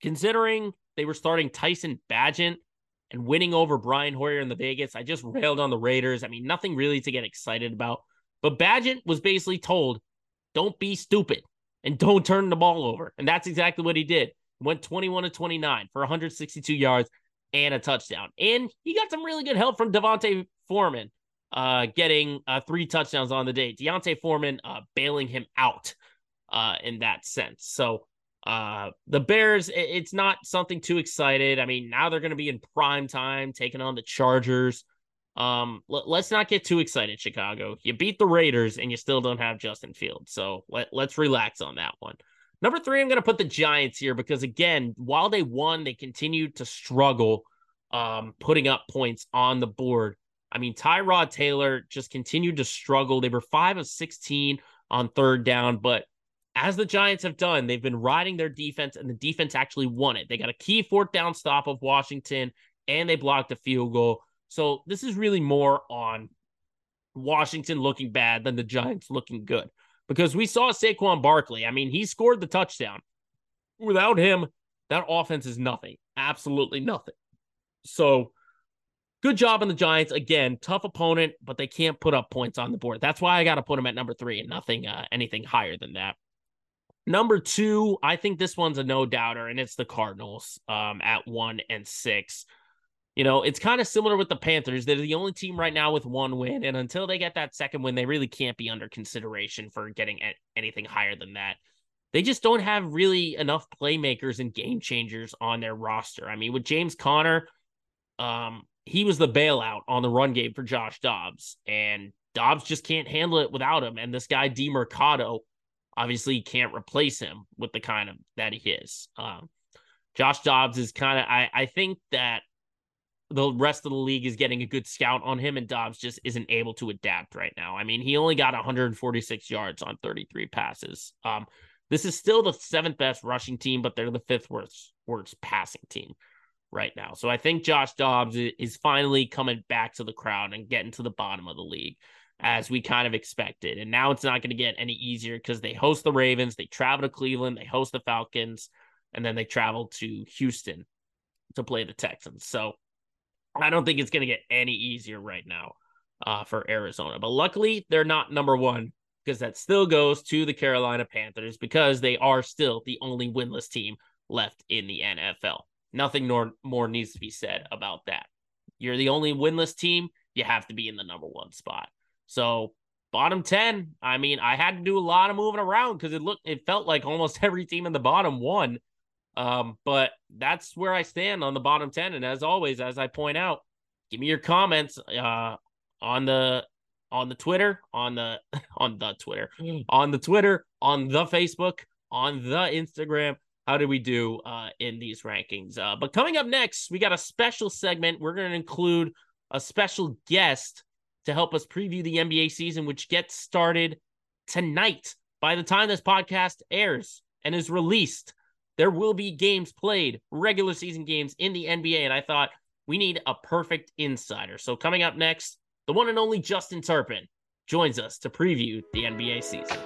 considering they were starting Tyson Bagent and winning over Brian Hoyer in the Vegas, I just railed on the Raiders. I mean, nothing really to get excited about. But Bagent was basically told, don't be stupid and don't turn the ball over. And that's exactly what he did. Went 21 to 29 for 162 yards and a touchdown. And he got some really good help from D'Onta Foreman, uh, getting uh, three touchdowns on the day. D'Onta Foreman uh, bailing him out uh, in that sense. So uh, the Bears, it's not something too excited. I mean, now they're going to be in prime time taking on the Chargers. Um, l- let's not get too excited, Chicago. You beat the Raiders and you still don't have Justin Fields. So let, let's relax on that one. Number three, I'm going to put the Giants here because, again, while they won, they continued to struggle um, putting up points on the board. I mean, Tyrod Taylor just continued to struggle. They were five of 16 on third down, but as the Giants have done, they've been riding their defense, and the defense actually won it. They got a key fourth down stop of Washington, and they blocked a field goal. So this is really more on Washington looking bad than the Giants looking good. Because we saw Saquon Barkley. I mean, he scored the touchdown. Without him, that offense is nothing. Absolutely nothing. So good job on the Giants. Again, tough opponent, but they can't put up points on the board. That's why I got to put them at number three and nothing, uh, anything higher than that. Number two, I think this one's a no doubter, and it's the Cardinals um, at one and six. You know, it's kind of similar with the Panthers. They're the only team right now with one win. And until they get that second win, they really can't be under consideration for getting anything higher than that. They just don't have really enough playmakers and game changers on their roster. I mean, with James Conner, um, he was the bailout on the run game for Josh Dobbs, and Dobbs just can't handle it without him. And this guy Demercado obviously can't replace him with the kind of that he is. Um, Josh Dobbs is kind of I I think that the rest of the league is getting a good scout on him, and Dobbs just isn't able to adapt right now. I mean, he only got 146 yards on 33 passes. Um, this is still the seventh best rushing team, but they're the fifth worst worst passing team right now. So I think Josh Dobbs is finally coming back to the crowd and getting to the bottom of the league as we kind of expected. And now it's not going to get any easier because they host the Ravens, they travel to Cleveland, they host the Falcons, and then they travel to Houston to play the Texans. So I don't think it's going to get any easier right now uh, for Arizona. But luckily, they're not number one because that still goes to the Carolina Panthers because they are still the only winless team left in the NFL. Nothing nor, more needs to be said about that. You're the only winless team. You have to be in the number one spot. So bottom 10, I mean, I had to do a lot of moving around because it looked it felt like almost every team in the bottom won. Um, but that's where I stand on the bottom 10. And as always, as I point out, give me your comments uh on the on the Twitter, on the on the Twitter, on the Twitter, on the Facebook, on the Instagram how did we do uh, in these rankings? Uh, but coming up next, we got a special segment. We're going to include a special guest to help us preview the NBA season, which gets started tonight. By the time this podcast airs and is released, there will be games played, regular season games in the NBA. And I thought we need a perfect insider. So coming up next, the one and only Justin Turpin joins us to preview the NBA season.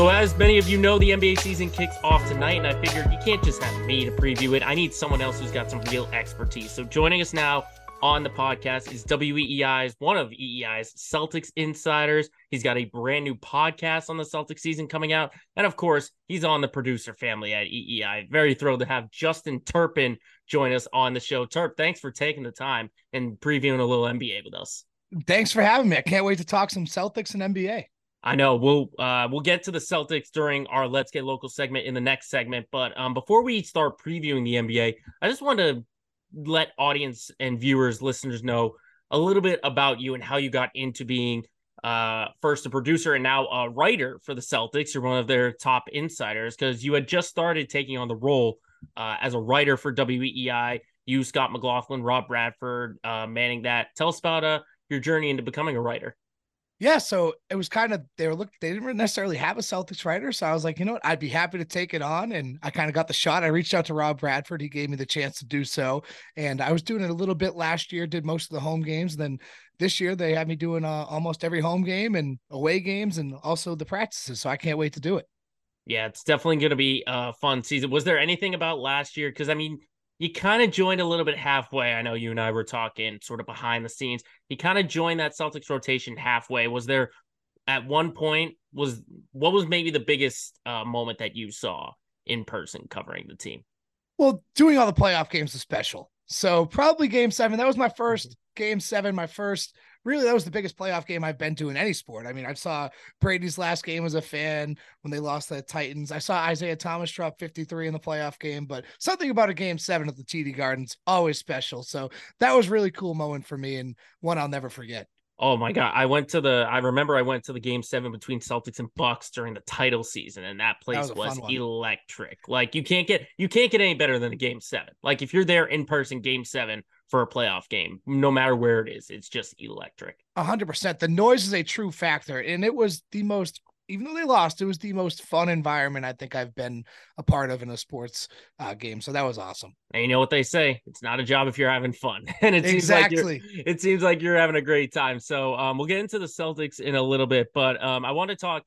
So, as many of you know, the NBA season kicks off tonight, and I figured you can't just have me to preview it. I need someone else who's got some real expertise. So, joining us now on the podcast is WEEI's one of EEI's Celtics insiders. He's got a brand new podcast on the Celtics season coming out. And of course, he's on the producer family at EEI. Very thrilled to have Justin Turpin join us on the show. Turp, thanks for taking the time and previewing a little NBA with us.
Thanks for having me. I can't wait to talk some Celtics and NBA.
I know we'll uh, we'll get to the Celtics during our Let's Get Local segment in the next segment, but um, before we start previewing the NBA, I just want to let audience and viewers, listeners know a little bit about you and how you got into being uh, first a producer and now a writer for the Celtics. You're one of their top insiders because you had just started taking on the role uh, as a writer for WEEI. You, Scott McLaughlin, Rob Bradford, uh, manning that. Tell us about uh, your journey into becoming a writer.
Yeah, so it was kind of they were look they didn't necessarily have a Celtics writer, so I was like, you know what, I'd be happy to take it on, and I kind of got the shot. I reached out to Rob Bradford, he gave me the chance to do so, and I was doing it a little bit last year, did most of the home games. Then this year they had me doing uh, almost every home game and away games, and also the practices. So I can't wait to do it.
Yeah, it's definitely going to be a fun season. Was there anything about last year? Because I mean, you kind of joined a little bit halfway. I know you and I were talking sort of behind the scenes. He kind of joined that Celtics rotation halfway. Was there at one point was what was maybe the biggest uh, moment that you saw in person covering the team?
Well, doing all the playoff games is special. So probably game seven. That was my first mm-hmm. game seven, my first really that was the biggest playoff game I've been to in any sport. I mean, I saw Brady's last game as a fan when they lost the Titans. I saw Isaiah Thomas drop 53 in the playoff game, but something about a game seven at the TD Gardens always special. So that was really cool moment for me and one I'll never forget.
Oh my god! I went to the. I remember I went to the game seven between Celtics and Bucks during the title season, and that place that was, was electric. Like you can't get you can't get any better than a game seven. Like if you're there in person, game seven for a playoff game, no matter where it is. It's just electric.
A hundred percent. The noise is a true factor, and it was the most. Even though they lost, it was the most fun environment I think I've been a part of in a sports uh, game. So that was awesome.
And you know what they say: it's not a job if you're having fun. And it exactly. seems like you're, it seems like you're having a great time. So um, we'll get into the Celtics in a little bit, but um, I want to talk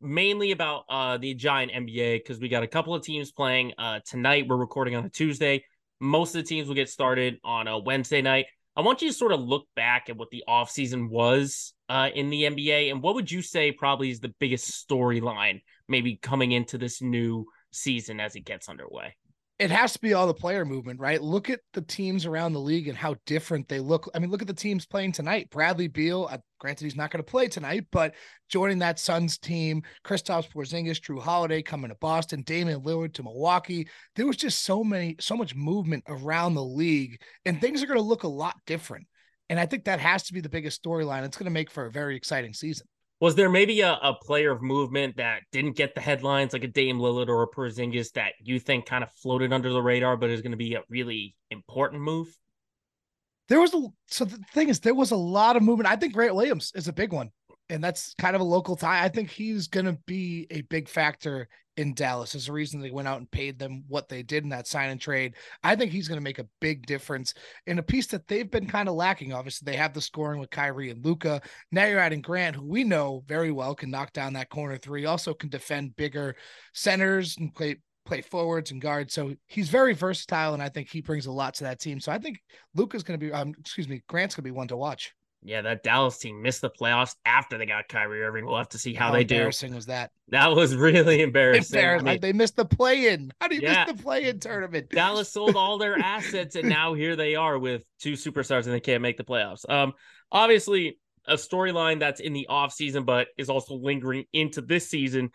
mainly about uh, the giant NBA because we got a couple of teams playing uh, tonight. We're recording on a Tuesday. Most of the teams will get started on a Wednesday night. I want you to sort of look back at what the offseason was uh, in the NBA and what would you say probably is the biggest storyline maybe coming into this new season as it gets underway?
It has to be all the player movement, right? Look at the teams around the league and how different they look. I mean, look at the teams playing tonight. Bradley Beal, uh, granted he's not going to play tonight, but joining that Suns team, Kristaps Porzingis, Jrue Holiday coming to Boston, Damian Lillard to Milwaukee. There was just so many, so much movement around the league, and things are going to look a lot different. And I think that has to be the biggest storyline. It's going to make for a very exciting season.
Was there maybe a, a player of movement that didn't get the headlines, like a Dame Lillard or a Porzingis, that you think kind of floated under the radar, but is going to be a really important move?
There was a so the thing is there was a lot of movement. I think Grant Williams is a big one and that's kind of a local tie. I think he's going to be a big factor in Dallas. There's a reason they went out and paid them what they did in that sign and trade. I think he's going to make a big difference in a piece that they've been kind of lacking. Obviously, they have the scoring with Kyrie and Luka. Now you're adding Grant, who we know very well can knock down that corner three, also can defend bigger centers and play play forwards and guards. So he's very versatile, and I think he brings a lot to that team. So I think Luka's going to be, um, excuse me, Grant's going to be one to watch.
Yeah, that Dallas team missed the playoffs after they got Kyrie Irving. We'll have to see how, how they
do. Embarrassing was that?
That was really embarrassing.
embarrassing. I mean, they missed the play-in. How do you yeah. miss the play-in tournament?
Dallas sold all their assets, and now here they are with two superstars, and they can't make the playoffs. Um, obviously, a storyline that's in the off season, but is also lingering into this season,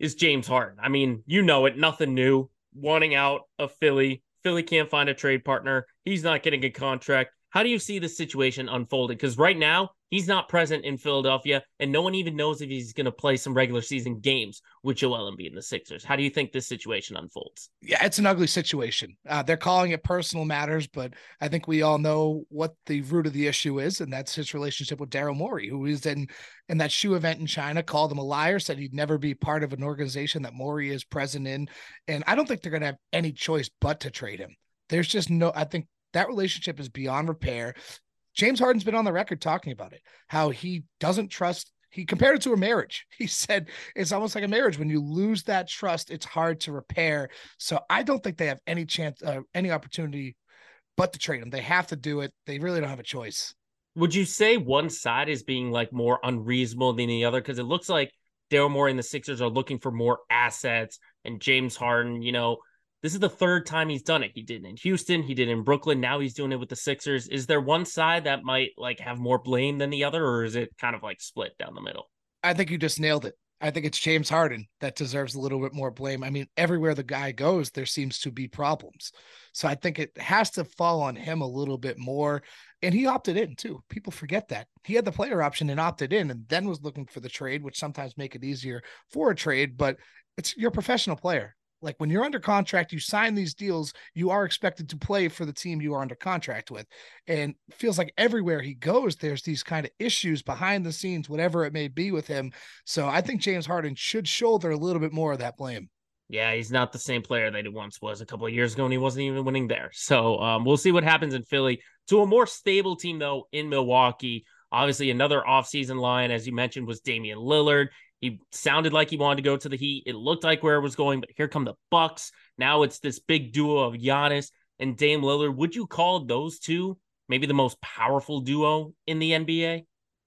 is James Harden. I mean, you know it. Nothing new. Wanting out of Philly. Philly can't find a trade partner. He's not getting a contract. How do you see the situation unfolding? Because right now he's not present in Philadelphia, and no one even knows if he's going to play some regular season games with Joel Embiid and the Sixers. How do you think this situation unfolds?
Yeah, it's an ugly situation. Uh, they're calling it personal matters, but I think we all know what the root of the issue is, and that's his relationship with Daryl Morey, who is in in that shoe event in China, called him a liar, said he'd never be part of an organization that Morey is present in, and I don't think they're going to have any choice but to trade him. There's just no. I think that relationship is beyond repair. James Harden's been on the record talking about it, how he doesn't trust. He compared it to a marriage. He said it's almost like a marriage. When you lose that trust, it's hard to repair. So I don't think they have any chance, uh, any opportunity but to trade him. They have to do it. They really don't have a choice.
Would you say one side is being like more unreasonable than the other? Because it looks like Daryl Morey and the Sixers are looking for more assets, and James Harden, you know, this is the third time he's done it. He did it in Houston, he did it in Brooklyn. Now he's doing it with the Sixers. Is there one side that might like have more blame than the other, or is it kind of like split down the middle?
I think you just nailed it. I think it's James Harden that deserves a little bit more blame. I mean, everywhere the guy goes, there seems to be problems. So I think it has to fall on him a little bit more. And he opted in too. People forget that. He had the player option and opted in and then was looking for the trade, which sometimes make it easier for a trade, but it's your professional player. Like when you're under contract, you sign these deals, you are expected to play for the team you are under contract with. And feels like everywhere he goes, there's these kind of issues behind the scenes, whatever it may be with him. So I think James Harden should shoulder a little bit more of that blame.
Yeah, he's not the same player that he once was a couple of years ago, and he wasn't even winning there. So um, we'll see what happens in Philly. To a more stable team, though, in Milwaukee. Obviously, another offseason line, as you mentioned, was Damian Lillard. He sounded like he wanted to go to the Heat. It looked like where it was going, but here come the Bucks. Now it's this big duo of Giannis and Dame Lillard. Would you call those two maybe the most powerful duo in the NBA?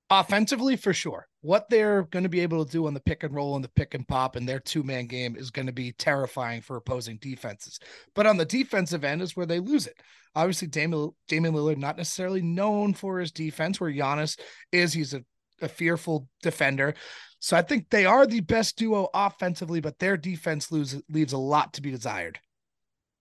Offensively, for sure. What they're going to be able to do on the pick and roll and the pick and pop and their two man game is going to be terrifying for opposing defenses. But on the defensive end is where they lose it. Obviously, Damian, Damian Lillard, not necessarily known for his defense, where Giannis is. He's a, a fearful defender. So I think they are the best duo offensively, but their defense lose, leaves a lot to be desired.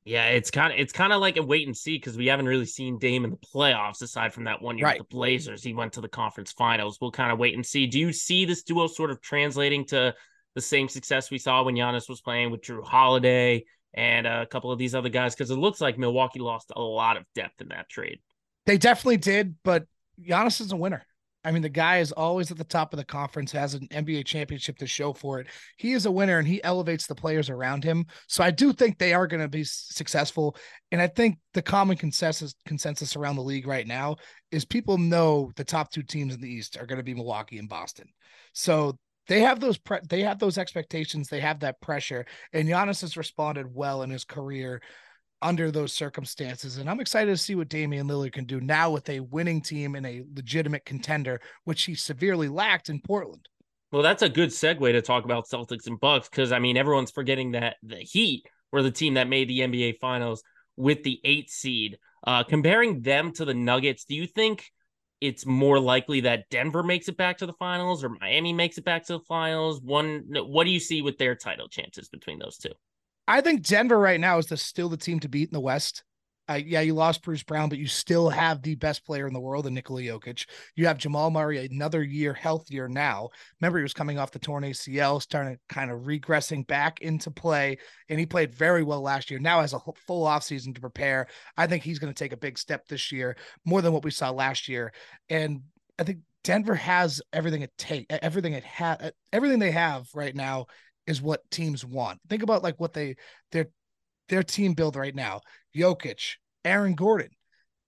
Yeah, it's kind of it's kind of like a wait and see because we haven't really seen Dame in the playoffs aside from that one year right. with the Blazers. He went to the conference finals. We'll kind of wait and see. Do you see this duo sort of translating to the same success we saw when Giannis was playing with Jrue Holiday and a couple of these other guys? Because it looks like Milwaukee lost a lot of depth in that trade.
They definitely did, but Giannis is a winner. I mean, the guy is always at the top of the conference, has an NBA championship to show for it. He is a winner and he elevates the players around him. So I do think they are going to be successful. And I think the common consensus consensus around the league right now is people know the top two teams in the East are going to be Milwaukee and Boston. So they have those pre- they have those expectations, they have that pressure, and Giannis has responded well in his career under those circumstances. And I'm excited to see what Damian Lillard can do now with a winning team and a legitimate contender, which he severely lacked in Portland.
Well, that's a good segue to talk about Celtics and Bucks because I mean everyone's forgetting that the Heat were the team that made the NBA Finals with the eight seed. Uh, comparing them to the Nuggets, do you think it's more likely that Denver makes it back to the finals or Miami makes it back to the finals? One, what do you see with their title chances between those two?
I think Denver right now is the, still the team to beat in the West. Uh, yeah, you lost Bruce Brown, but you still have the best player in the world in Nikola Jokic. You have Jamal Murray another year healthier now. Remember, he was coming off the torn ACL, starting kind of regressing back into play, and he played very well last year. Now has a full offseason to prepare. I think he's going to take a big step this year, more than what we saw last year. And I think Denver has everything it take, everything it had, everything they have right now is what teams want. Think about like what they their their team build right now. Jokic, Aaron Gordon,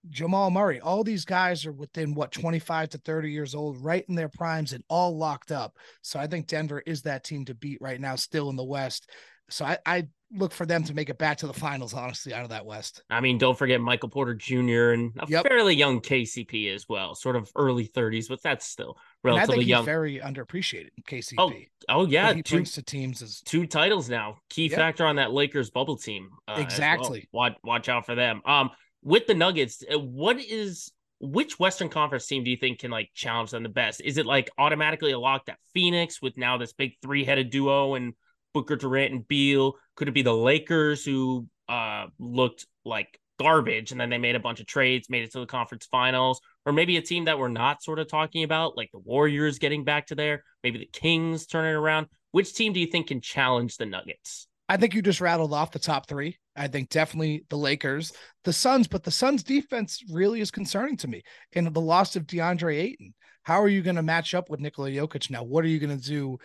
Jamal Murray, all these guys are within what 25 to 30 years old, right in their primes and all locked up. So I think Denver is that team to beat right now, still in the West. So I, I look for them to make it back to the finals, honestly, out of that West.
I mean, don't forget Michael Porter Jr. and a yep. fairly young KCP as well, sort of early 30s, but that's still relatively young.
very underappreciated, KCP.
Oh, oh yeah.
What he two, brings to teams is
two titles now. Key yep. factor on that Lakers bubble team.
Uh, exactly.
Well. Watch, watch out for them. Um, with the Nuggets, uh, what is which Western Conference team do you think can like challenge them the best? Is it like automatically a lock that Phoenix with now this big three headed duo and Booker Durant and Beal? Could it be the Lakers who uh looked like garbage and then they made a bunch of trades, made it to the conference finals? Or maybe a team that we're not sort of talking about, like the Warriors getting back to there, maybe the Kings turning around. Which team do you think can challenge the Nuggets?
I think you just rattled off the top three. I think definitely the Lakers, the Suns, but the Suns defense really is concerning to me. And the loss of DeAndre Ayton. How are you going to match up with Nikola Jokic now? What are you going to do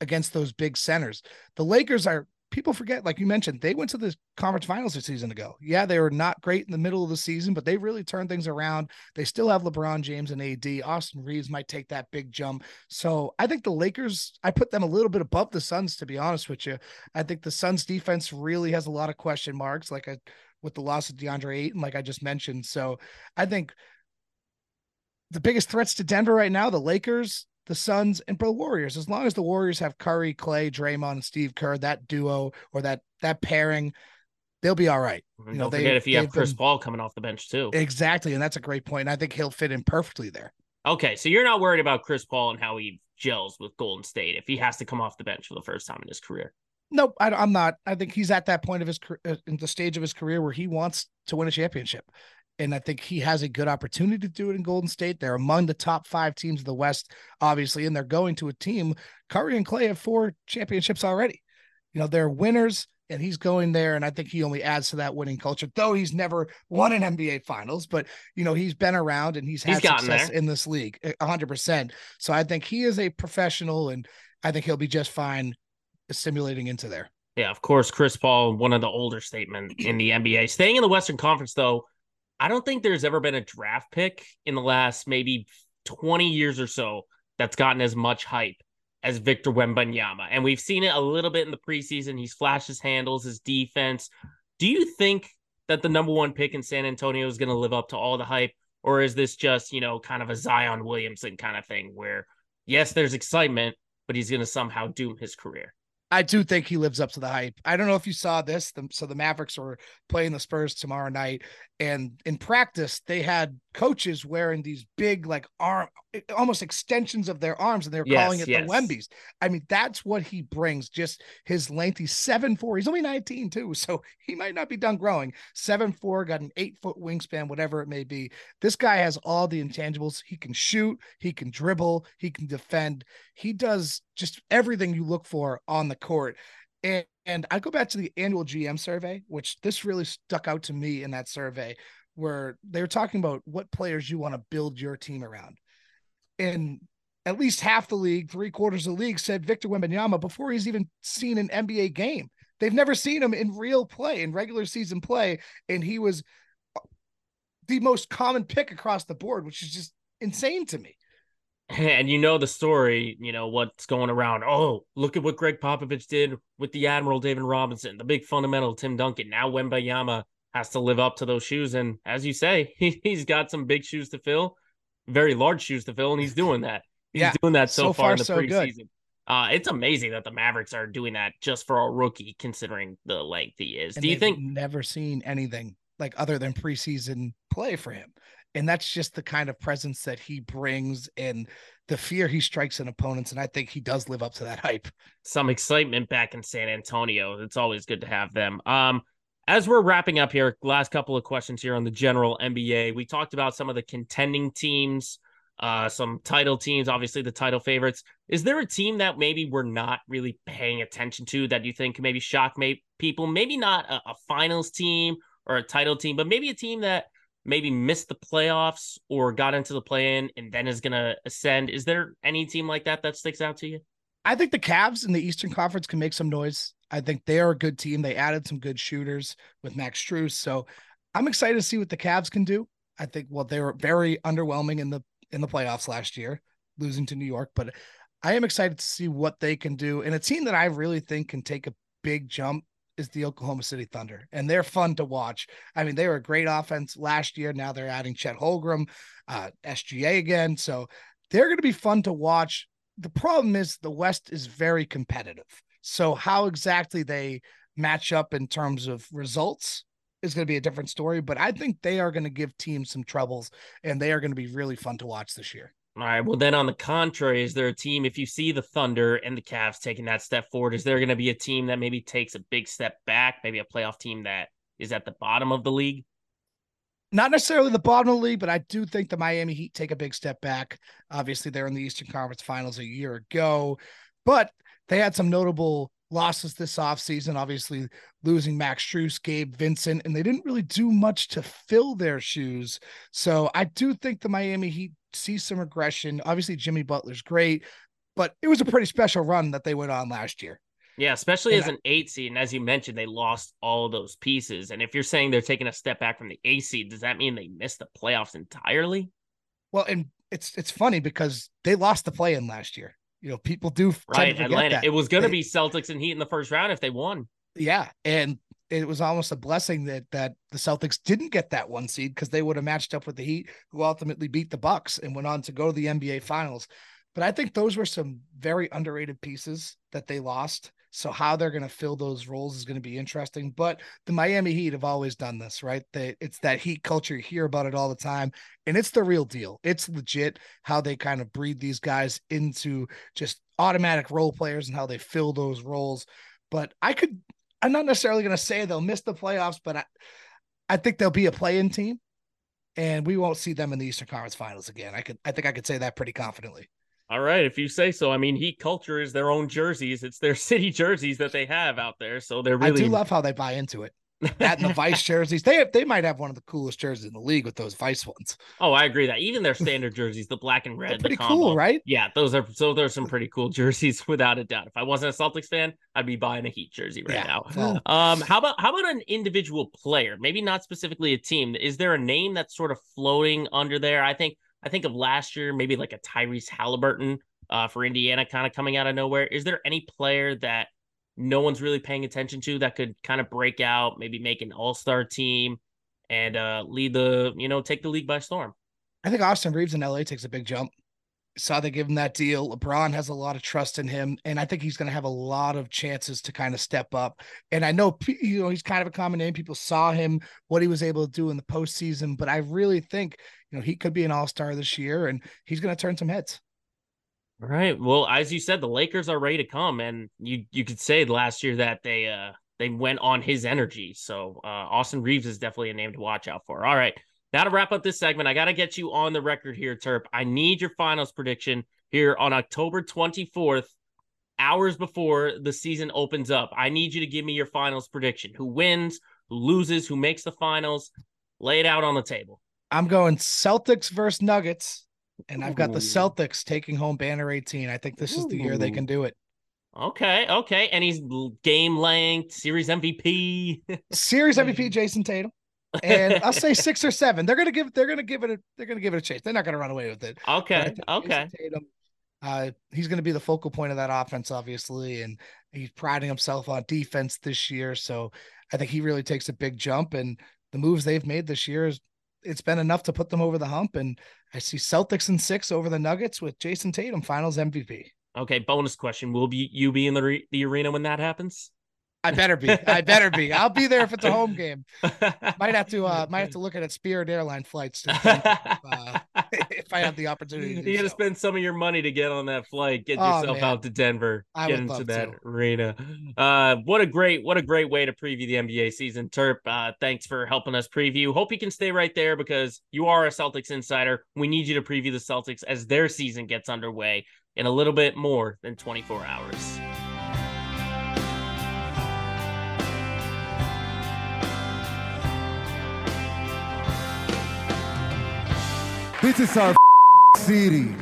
against those big centers. The Lakers are people forget, like you mentioned, they went to the conference finals a season ago. Yeah, they were not great in the middle of the season, but they really turned things around. They still have LeBron James and AD. Austin Reaves might take that big jump. So I think the Lakers, I put them a little bit above the Suns, to be honest with you. I think the Suns defense really has a lot of question marks. Like with the loss of DeAndre Ayton, like I just mentioned. So I think the biggest threats to Denver right now, the Lakers, the Suns, and the Warriors. As long as the Warriors have Curry, Clay, Draymond, and Steve Kerr, that duo or that that pairing, they'll be all right.
You know, Don't they, forget if you have Chris been... Paul coming off the bench too.
Exactly, and that's a great point. And I think he'll fit in perfectly there.
Okay, so you're not worried about Chris Paul and how he gels with Golden State if he has to come off the bench for the first time in his career.
Nope, I, am not. I think he's at that point of his uh, in the stage of his career where he wants to win a championship and I think he has a good opportunity to do it in Golden State. They're among the top five teams of the West, obviously, and they're going to a team. Curry and Clay have four championships already. You know, they're winners, and he's going there, and I think he only adds to that winning culture. Though he's never won an NBA Finals, but you know he's been around and he's had he's success in this league, eh, hundred percent. So I think he is a professional, and I think he'll be just fine assimilating into there.
Yeah, of course, Chris Paul, one of the older statement in the NBA. Staying in the Western Conference, though I don't think there's ever been a draft pick in the last maybe 20 years or so that's gotten as much hype as Victor Wembanyama. And we've seen it a little bit in the preseason. He's flashed his handles, his defense. Do you think that the number one pick in San Antonio is going to live up to all the hype? Or is this just, you know, kind of a Zion Williamson kind of thing where, yes, there's excitement, but he's going to somehow doom his career?
I do think he lives up to the hype. I don't know if you saw this. so the Mavericks are playing the Spurs tomorrow night, and in practice they had coaches wearing these big like arm almost extensions of their arms and they're yes, calling it yes. the wembies i mean that's what he brings just his length he's seven four he's only 19 too so he might not be done growing. Seven four got an eight foot wingspan whatever it may be. This guy has all the intangibles. He can shoot he can dribble he can defend. He does just everything you look for on the court. And, and I go back to the annual GM survey, which this really stuck out to me in that survey, where they were talking about what players you want to build your team around. And at least half the league, three quarters of the league said Victor Wembanyama before he's even seen an NBA game. They've never seen him in real play, in regular season play. And he was the most common pick across the board, which is just insane to me
and you know the story, you know what's going around. Oh, look at what Gregg Popovich did with the Admiral David Robinson, the big fundamental Tim Duncan. Now Wembanyama has to live up to those shoes, and as you say, he, he's got some big shoes to fill, very large shoes to fill, and he's doing that. He's yeah, doing that so, so far, far, in the so preseason. Good. Uh, it's amazing that the Mavericks are doing that just for a rookie, considering the length he is. And Do you think?
Never seen anything like other than preseason play for him and that's just the kind of presence that he brings and the fear he strikes in opponents and i think he does live up to that hype
some excitement back in san antonio it's always good to have them um as we're wrapping up here last couple of questions here on the general nba we talked about some of the contending teams uh some title teams obviously the title favorites is there a team that maybe we're not really paying attention to that you think maybe shock may- people maybe not a, a finals team or a title team but maybe a team that maybe missed the playoffs or got into the play-in and then is going to ascend. Is there any team like that that sticks out to you?
I think the Cavs in the Eastern Conference can make some noise. I think they are a good team. They added some good shooters with Max Strus, so I'm excited to see what the Cavs can do. I think well they were very underwhelming in the in the playoffs last year, losing to New York, but I am excited to see what they can do. And a team that I really think can take a big jump is the Oklahoma City Thunder, and they're fun to watch. I mean, they were a great offense last year. Now they're adding Chet Holmgren, uh, SGA again, so they're going to be fun to watch. The problem is the West is very competitive. So how exactly they match up in terms of results is going to be a different story. But I think they are going to give teams some troubles, and they are going to be really fun to watch this year.
All right. Well, then on the contrary, is there a team, if you see the Thunder and the Cavs taking that step forward, is there going to be a team that maybe takes a big step back, maybe a playoff team that is at the bottom of the league?
Not necessarily the bottom of the league, but I do think the Miami Heat take a big step back. Obviously, they're in the Eastern Conference Finals a year ago, but they had some notable losses this offseason, obviously losing Max Strus, Gabe Vincent, and they didn't really do much to fill their shoes. So I do think the Miami Heat see some regression. Obviously, Jimmy Butler's great, but it was a pretty special run that they went on last year.
Yeah, especially and as an eight seed. And as you mentioned, they lost all those pieces. And if you're saying they're taking a step back from the eight seed, does that mean they missed the playoffs entirely?
Well, and it's it's funny because they lost the play in last year. You know, people do
right. Atlanta. That. It was going to be Celtics and Heat in the first round if they won.
Yeah, and it was almost a blessing that that the Celtics didn't get that one seed because they would have matched up with the Heat, who ultimately beat the Bucks and went on to go to the NBA Finals. But I think those were some very underrated pieces that they lost. So how they're going to fill those roles is going to be interesting. But the Miami Heat have always done this, right? They, it's that Heat culture. You hear about it all the time, and it's the real deal. It's legit how they kind of breed these guys into just automatic role players and how they fill those roles. But I could, I'm not necessarily going to say they'll miss the playoffs, but I, I think they'll be a play-in team, and we won't see them in the Eastern Conference Finals again. I could, I think I could say that pretty confidently.
All right, if you say so. I mean, Heat culture is their own jerseys. It's their city jerseys that they have out there. So they're really.
I do love how they buy into it. That and the Vice jerseys. They have, they might have one of the coolest jerseys in the league with those Vice ones.
Oh, I agree that even their standard jerseys, the black and red,
pretty
the combo,
cool, right?
Yeah, those are so there's some pretty cool jerseys without a doubt. If I wasn't a Celtics fan, I'd be buying a Heat jersey right
Yeah,
now.
well-
Um, how about how about an individual player? Maybe not specifically a team. Is there a name that's sort of floating under there? I think I think of last year, maybe like a Tyrese Halliburton uh, for Indiana, kind of coming out of nowhere. Is there any player that no one's really paying attention to that could kind of break out, maybe make an All Star team and uh, lead the you know take the league by storm?
I think Austin Reaves in LA takes a big jump. Saw they give him that deal. LeBron has a lot of trust in him, and I think he's going to have a lot of chances to kind of step up. And I know you know he's kind of a common name. People saw him what he was able to do in the postseason, but I really think you know he could be an All Star this year, and he's going to turn some heads.
All right. Well, as you said, the Lakers are ready to come, and you you could say last year that they uh they went on his energy. So uh, Austin Reaves is definitely a name to watch out for. All right. Now to wrap up this segment, I got to get you on the record here, Terp. I need your finals prediction here on October 24th, hours before the season opens up. I need you to give me your finals prediction. Who wins, who loses, who makes the finals? Lay it out on the table.
I'm going Celtics versus Nuggets, and I've got the Celtics taking home banner 18. I think this is the year they can do it.
Okay, okay. And he's game length, series MVP.
Series MVP Jayson Tatum. And I'll say six or seven. They're gonna give they're gonna give it a they're gonna give it a chase. They're not gonna run away with it.
Okay, okay.
Tatum, uh, he's going to be the focal point of that offense, obviously, and he's priding himself on defense this year. So I think he really takes a big jump, and the moves they've made this year is it's been enough to put them over the hump. And I see Celtics in six over the Nuggets with Jayson Tatum Finals MVP.
Okay, bonus question. Will be you be in the re- the arena when that happens?
I better be. I better be. I'll be there if it's a home game. Might have to. uh Might have to look at Spirit airline flights to, uh, if I have the opportunity. To
you got to
so.
spend some of your money to get on that flight, get
Oh,
yourself
man.
out to Denver,
I
get into that
to.
arena. Uh, what a great, what a great way to preview the NBA season, Terp. Uh, thanks for helping us preview. Hope you can stay right there because you are a Celtics insider. We need you to preview the Celtics as their season gets underway in a little bit more than 24 hours.
This is our city.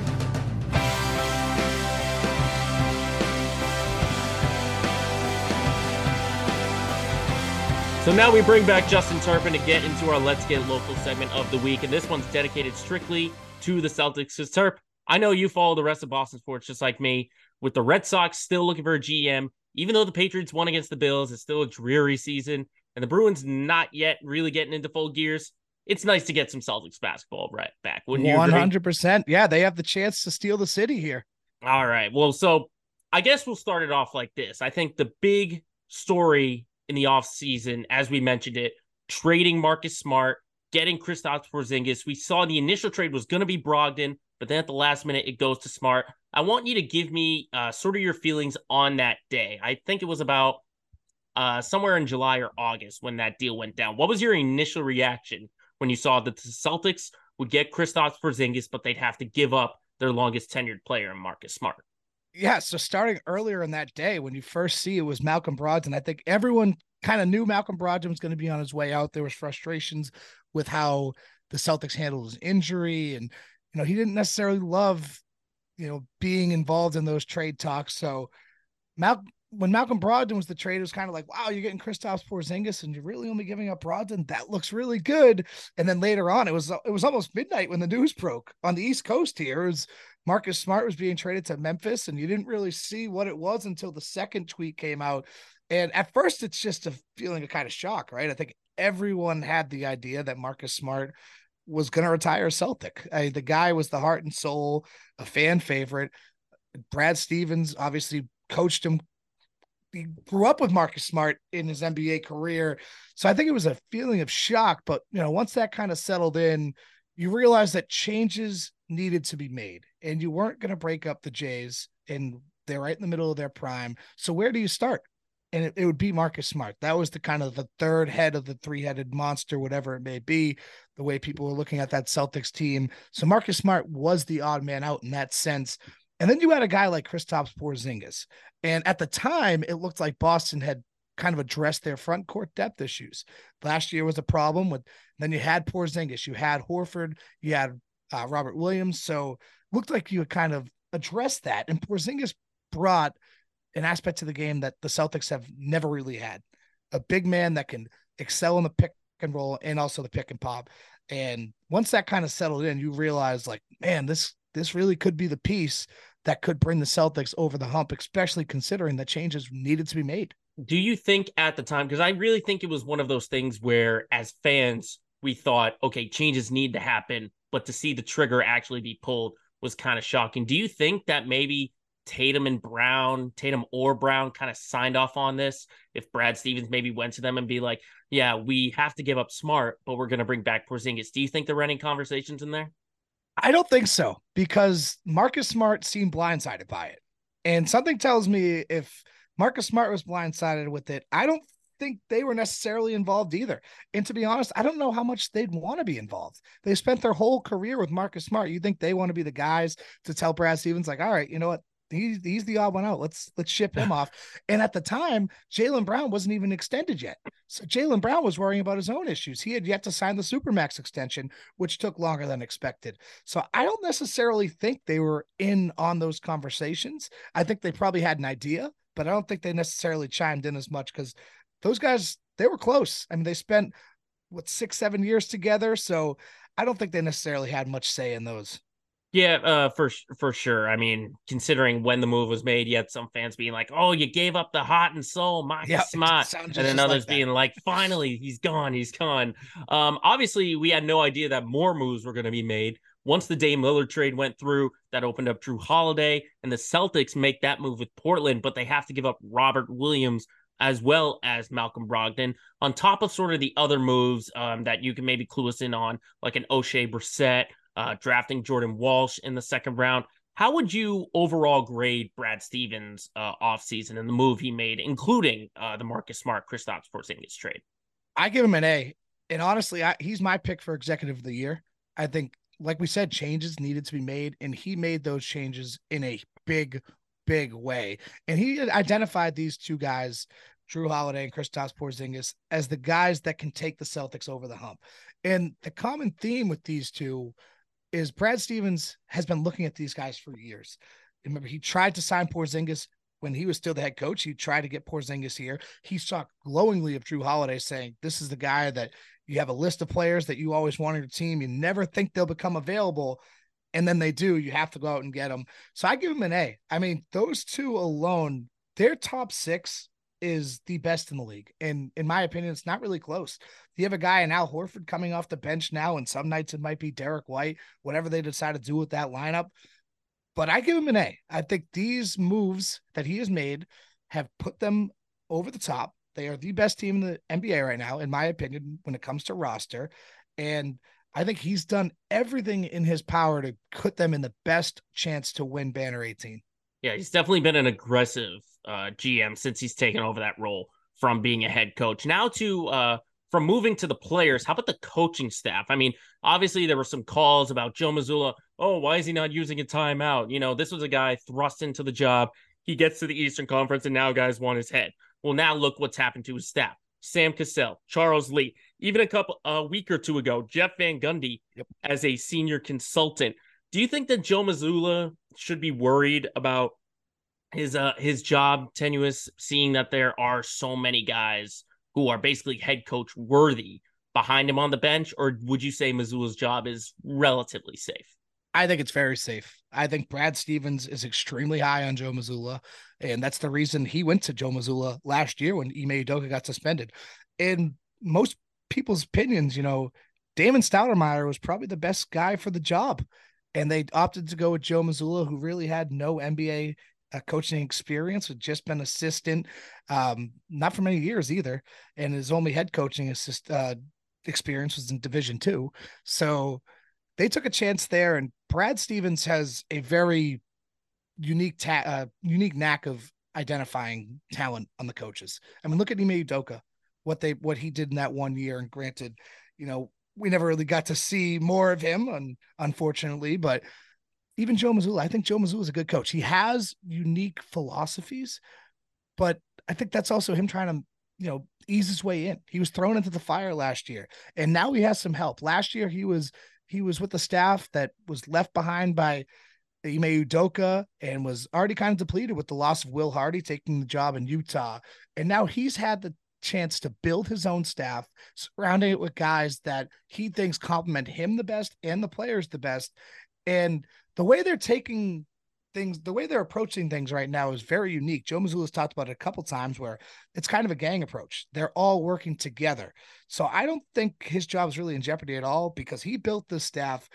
So now we bring back Justin Turpin to get into our Let's Get Local segment of the week. And this one's dedicated strictly to the Celtics. Because Turp, I know you follow the rest of Boston sports just like me. With the Red Sox still looking for a GM, even though the Patriots won against the Bills, it's still a dreary season. And the Bruins not yet really getting into full gears. It's nice to get some Celtics basketball right back. Wouldn't you
One hundred percent. Yeah, they have the chance to steal the city here.
All right. Well, so I guess we'll start it off like this. I think the big story in the offseason, as we mentioned it, trading Marcus Smart, getting Kristaps Porzingis. We saw the initial trade was going to be Brogdon, but then at the last minute it goes to Smart. I want you to give me uh, sort of your feelings on that day. I think it was about uh, somewhere in July or August when that deal went down. What was your initial reaction when you saw that the Celtics would get Kristaps Porzingis, but they'd have to give up their longest tenured player Marcus Smart?
Yeah, so starting earlier in that day, when you first see it was Malcolm Brogdon, I think everyone kind of knew Malcolm Brogdon was going to be on his way out. There was frustrations with how the Celtics handled his injury, and you know he didn't necessarily love, you know, being involved in those trade talks. So, Mal- when Malcolm Brogdon was the trade, it was kind of like, wow, you're getting Kristaps Porzingis, and you're really only giving up Brogdon. That looks really good. And then later on, it was it was almost midnight when the news broke on the East Coast here. It was Marcus Smart was being traded to Memphis, and you didn't really see what it was until the second tweet came out And at first, it's just a feeling of kind of shock, right? I think everyone had the idea that Marcus Smart was going to retire Celtic. I, the guy was the heart and soul, a fan favorite. Brad Stevens obviously coached him. He grew up with Marcus Smart in his NBA career. So I think it was a feeling of shock. But, you know, once that kind of settled in, you realize that changes needed to be made and you weren't going to break up the Jays and they're right in the middle of their prime. So where do you start? And it, it would be Marcus Smart. That was the kind of the third head of the three headed monster, whatever it may be, the way people were looking at that Celtics team. So Marcus Smart was the odd man out in that sense. And then you had a guy like Kristaps Porzingis. And at the time, it looked like Boston had kind of addressed their front court depth issues. Last year was a problem with then you had Porzingis, you had Horford, you had uh, Robert Williams. So looked like you had kind of addressed that. And Porzingis brought an aspect to the game that the Celtics have never really had. A big man that can excel in the pick and roll and also the pick and pop. And once that kind of settled in, you realize like, man, this this really could be the piece that could bring the Celtics over the hump, especially considering that changes needed to be made.
Do you think at the time, because I really think it was one of those things where as fans, we thought, okay, changes need to happen, but to see the trigger actually be pulled was kind of shocking. Do you think that maybe Tatum and Brown, Tatum or Brown kind of signed off on this? If Brad Stevens maybe went to them and be like, yeah, we have to give up Smart, but we're going to bring back Porzingis. Do you think there were any conversations in there?
I don't think so because Marcus Smart seemed blindsided by it. And something tells me if Marcus Smart was blindsided with it, I don't think they were necessarily involved either. And to be honest, I don't know how much they'd want to be involved. They spent their whole career with Marcus Smart. You think they want to be the guys to tell Brad Stevens, like, all right, you know what? He's he's the odd one out. Let's let's ship him off. And at the time, Jaylen Brown wasn't even extended yet. So Jaylen Brown was worrying about his own issues. He had yet to sign the Supermax extension, which took longer than expected. So I don't necessarily think they were in on those conversations. I think they probably had an idea, but I don't think they necessarily chimed in as much because those guys they were close. I mean, they spent what six, seven years together. So I don't think they necessarily had much say in those.
Yeah, uh, for for sure. I mean, considering when the move was made, you had some fans being like, "Oh, you gave up the heart and soul, Marcus yeah, Smart," and then others like being like, "Finally, he's gone, he's gone." Um, obviously, we had no idea that more moves were going to be made. Once the Dame Lillard trade went through, that opened up Jrue Holiday, and the Celtics make that move with Portland, but they have to give up Robert Williams as well as Malcolm Brogdon, on top of sort of the other moves um, that you can maybe clue us in on, like an Oshae Brissett uh, drafting Jordan Walsh in the second round. How would you overall grade Brad Stevens' uh, offseason and the move he made, including uh, the Marcus Smart, Kristaps Porzingis trade?
I give him an A. And honestly, I, he's my pick for executive of the year. I think, like we said, changes needed to be made, and he made those changes in a big, big way. And he identified these two guys, Jrue Holiday and Kristaps Porzingis, as the guys that can take the Celtics over the hump. And the common theme with these two is Brad Stevens has been looking at these guys for years. Remember, he tried to sign Porzingis when he was still the head coach. He tried to get Porzingis here. He talked glowingly of Jrue Holiday, saying, "This is the guy that you have a list of players that you always want on your team. You never think they'll become available." And then they do, you have to go out and get them. So I give him an A. I mean, those two alone, their top six is the best in the league. And in my opinion, it's not really close. You have a guy in Al Horford coming off the bench now, and some nights it might be Derrick White, whatever they decide to do with that lineup. But I give him an A. I think these moves that he has made have put them over the top. They are the best team in the NBA right now, in my opinion, when it comes to roster. And I think he's done everything in his power to put them in the best chance to win Banner 18.
Yeah, he's definitely been an aggressive uh, GM since he's taken over that role from being a head coach. Now to uh, from moving to the players, how about the coaching staff? I mean, obviously there were some calls about Joe Mazzulla. Oh, why is he not using a timeout? You know, this was a guy thrust into the job. He gets to the Eastern Conference, and now guys want his head. Well, now look what's happened to his staff. Sam Cassell, Charles Lee, even a couple a week or two ago, Jeff Van Gundy yep. as a senior consultant. Do you think that Joe Mazzulla should be worried about his uh his job tenuous, seeing that there are so many guys who are basically head coach worthy behind him on the bench, or would you say Mazzulla's job is relatively safe?
I think it's very safe. I think Brad Stevens is extremely high on Joe Mazzulla, and that's the reason he went to Joe Mazzulla last year when Ime Udoka got suspended. In most people's opinions, you know, Damon Stoudamire was probably the best guy for the job, and they opted to go with Joe Mazzulla, who really had no NBA uh, coaching experience, had just been assistant, um, not for many years either, and his only head coaching assist uh, experience was in Division Two. So they took a chance there, and Brad Stevens has a very unique ta- uh, unique knack of identifying talent on the coaches. I mean, look at Ime Udoka, what they what he did in that one year, and granted, you know, we never really got to see more of him, un- unfortunately, but even Joe Mazzulla, I think Joe Mazzulla is a good coach. He has unique philosophies, but I think that's also him trying to, you know, ease his way in. He was thrown into the fire last year, and now he has some help. Last year he was he was with the staff that was left behind by Ime Udoka and was already kind of depleted with the loss of Will Hardy taking the job in Utah. And now he's had the chance to build his own staff, surrounding it with guys that he thinks complement him the best and the players the best. And the way they're taking things, the way they're approaching things right now is very unique. Joe Mazzulla's talked about it a couple times where it's kind of a gang approach. They're all working together. So I don't think his job is really in jeopardy at all because he built this staff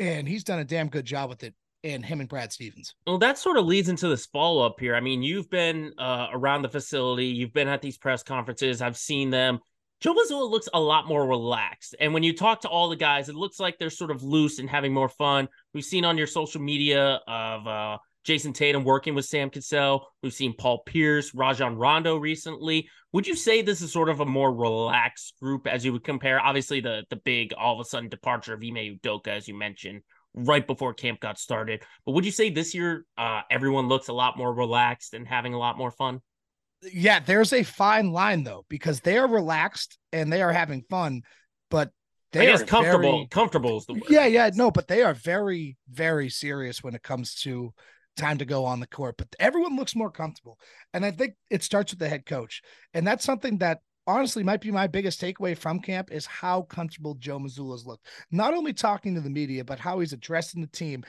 and he's done a damn good job with it. And him and Brad Stevens.
Well, that sort of leads into this follow up here. I mean, you've been uh, around the facility, you've been at these press conferences, I've seen them. Joe Mazzulla looks a lot more relaxed. And when you talk to all the guys, it looks like they're sort of loose and having more fun. We've seen on your social media of uh, Jayson Tatum working with Sam Cassell. We've seen Paul Pierce, Rajon Rondo recently. Would you say this is sort of a more relaxed group as you would compare? Obviously, the the big all of a sudden departure of Ime Udoka, as you mentioned, right before camp got started. But would you say this year uh, everyone looks a lot more relaxed and having a lot more fun?
Yeah, there's a fine line though because they are relaxed and they are having fun, but they
I guess
are
comfortable.
very-
comfortable is the word.
Yeah, yeah, no, but they are very, very serious when it comes to time to go on the court. But everyone looks more comfortable. And I think it starts with the head coach. And that's something that honestly might be my biggest takeaway from camp is how comfortable Joe Mazzulla's looked. Not only talking to the media, but how he's addressing the team.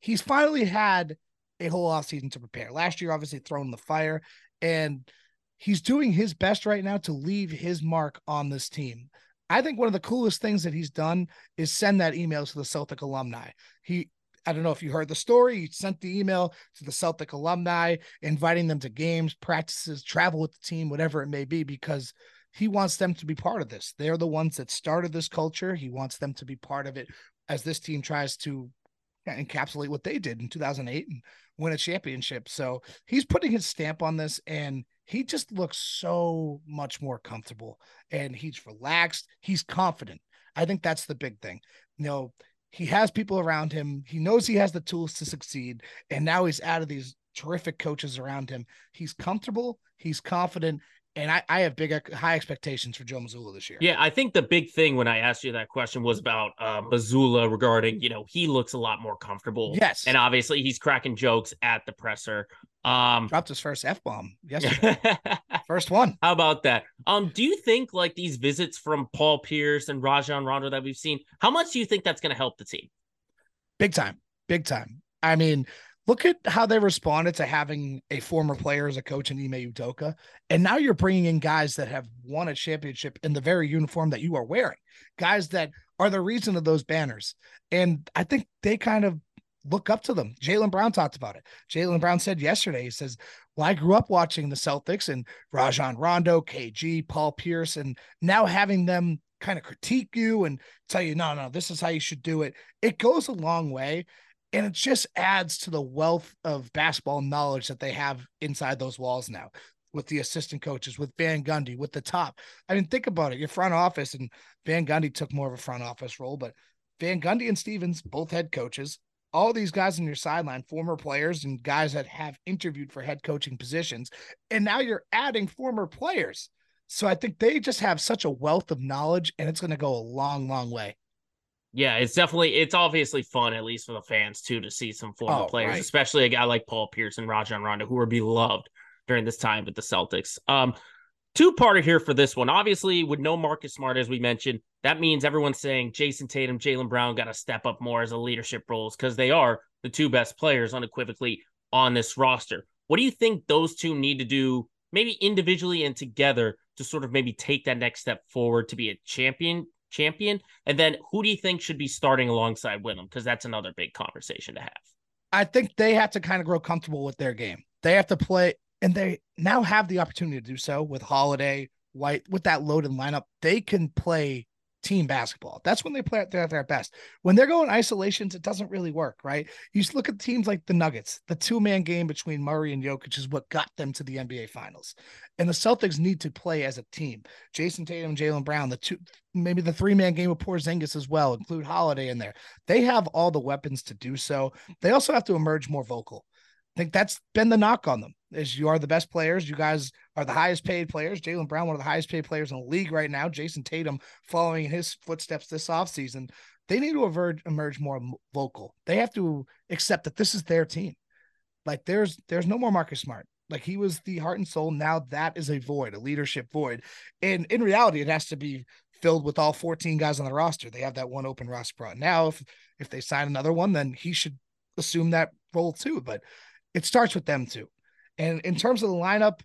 He's finally had a whole offseason to prepare. Last year, obviously thrown in the fire, and he's doing his best right now to leave his mark on this team. I think one of the coolest things that he's done is send that email to the Celtic alumni. He I don't know if you heard the story. He sent the email to the Celtic alumni, inviting them to games, practices, travel with the team, whatever it may be, because he wants them to be part of this. They're the ones that started this culture. He wants them to be part of it as this team tries to encapsulate what they did in 2008 and win a championship. So he's putting his stamp on this and he just looks so much more comfortable and he's relaxed. He's confident. I think that's the big thing. You know, he has people around him. He knows he has the tools to succeed. And now he's out of these terrific coaches around him. He's comfortable. He's confident. And I, I have big, high expectations for Joe Mazzulla this year.
Yeah, I think the big thing when I asked you that question was about uh, Mazzulla regarding, you know, he looks a lot more comfortable.
Yes.
And obviously he's cracking jokes at the presser. Um,
Dropped his first F bomb yesterday. first one.
How about that? Um, do you think like these visits from Paul Pierce and Rajon Rondo that we've seen, how much do you think that's going to help the team?
Big time. Big time. I mean, look at how they responded to having a former player as a coach in Ime Udoka. And now you're bringing in guys that have won a championship in the very uniform that you are wearing, guys that are the reason of those banners. And I think they kind of look up to them. Jaylen Brown talked about it. Jaylen Brown said yesterday, he says, Well, I grew up watching the Celtics and Rajon Rondo, KG, Paul Pierce, and now having them kind of critique you and tell you, no, no, this is how you should do it. It goes a long way. And it just adds to the wealth of basketball knowledge that they have inside those walls now with the assistant coaches, with Van Gundy, with the top. I mean, think about it. Your front office, and Van Gundy took more of a front office role, but Van Gundy and Stevens, both head coaches, all these guys on your sideline, former players and guys that have interviewed for head coaching positions. And now you're adding former players. So I think they just have such a wealth of knowledge and it's going to go a long, long way.
Yeah, it's definitely it's obviously fun, at least for the fans too, to see some former
Oh,
players,
right.
especially a guy like Paul Pierce and Rajon Rondo, who are beloved during this time with the Celtics. Um, two parter here for this one. Obviously, with no Marcus Smart, as we mentioned, that means everyone's saying Jayson Tatum, Jaylen Brown got to step up more as a leadership roles because they are the two best players unequivocally on this roster. What do you think those two need to do, maybe individually and together, to sort of maybe take that next step forward to be a champion? Champion, and then who do you think should be starting alongside them? Because that's another big conversation to have.
I think they have to kind of grow comfortable with their game. They have to play, and they now have the opportunity to do so with Holiday, White, with that loaded lineup. They can play team basketball. That's when they play at their, best. When they're going isolations, it doesn't really work, right? You look at teams like the Nuggets. The two man game between Murray and Jokic is what got them to the NBA Finals. And the Celtics need to play as a team. Jayson Tatum, Jaylen Brown, the two, maybe the three man game with Porzingis as well, include Holiday in there. They have all the weapons to do so. They also have to emerge more vocal. Think that's been the knock on them is you are the best players. You guys are the highest paid players. Jaylen Brown, one of the highest paid players in the league right now. Jayson Tatum following in his footsteps this offseason. They need to emerge, emerge more vocal. They have to accept that this is their team. Like there's there's no more Marcus Smart. Like he was the heart and soul. Now that is a void, a leadership void. And in reality, it has to be filled with all 14 guys on the roster. They have that one open roster. Now, if if they sign another one, then he should assume that role too. But it starts with them too. And in terms of the lineup,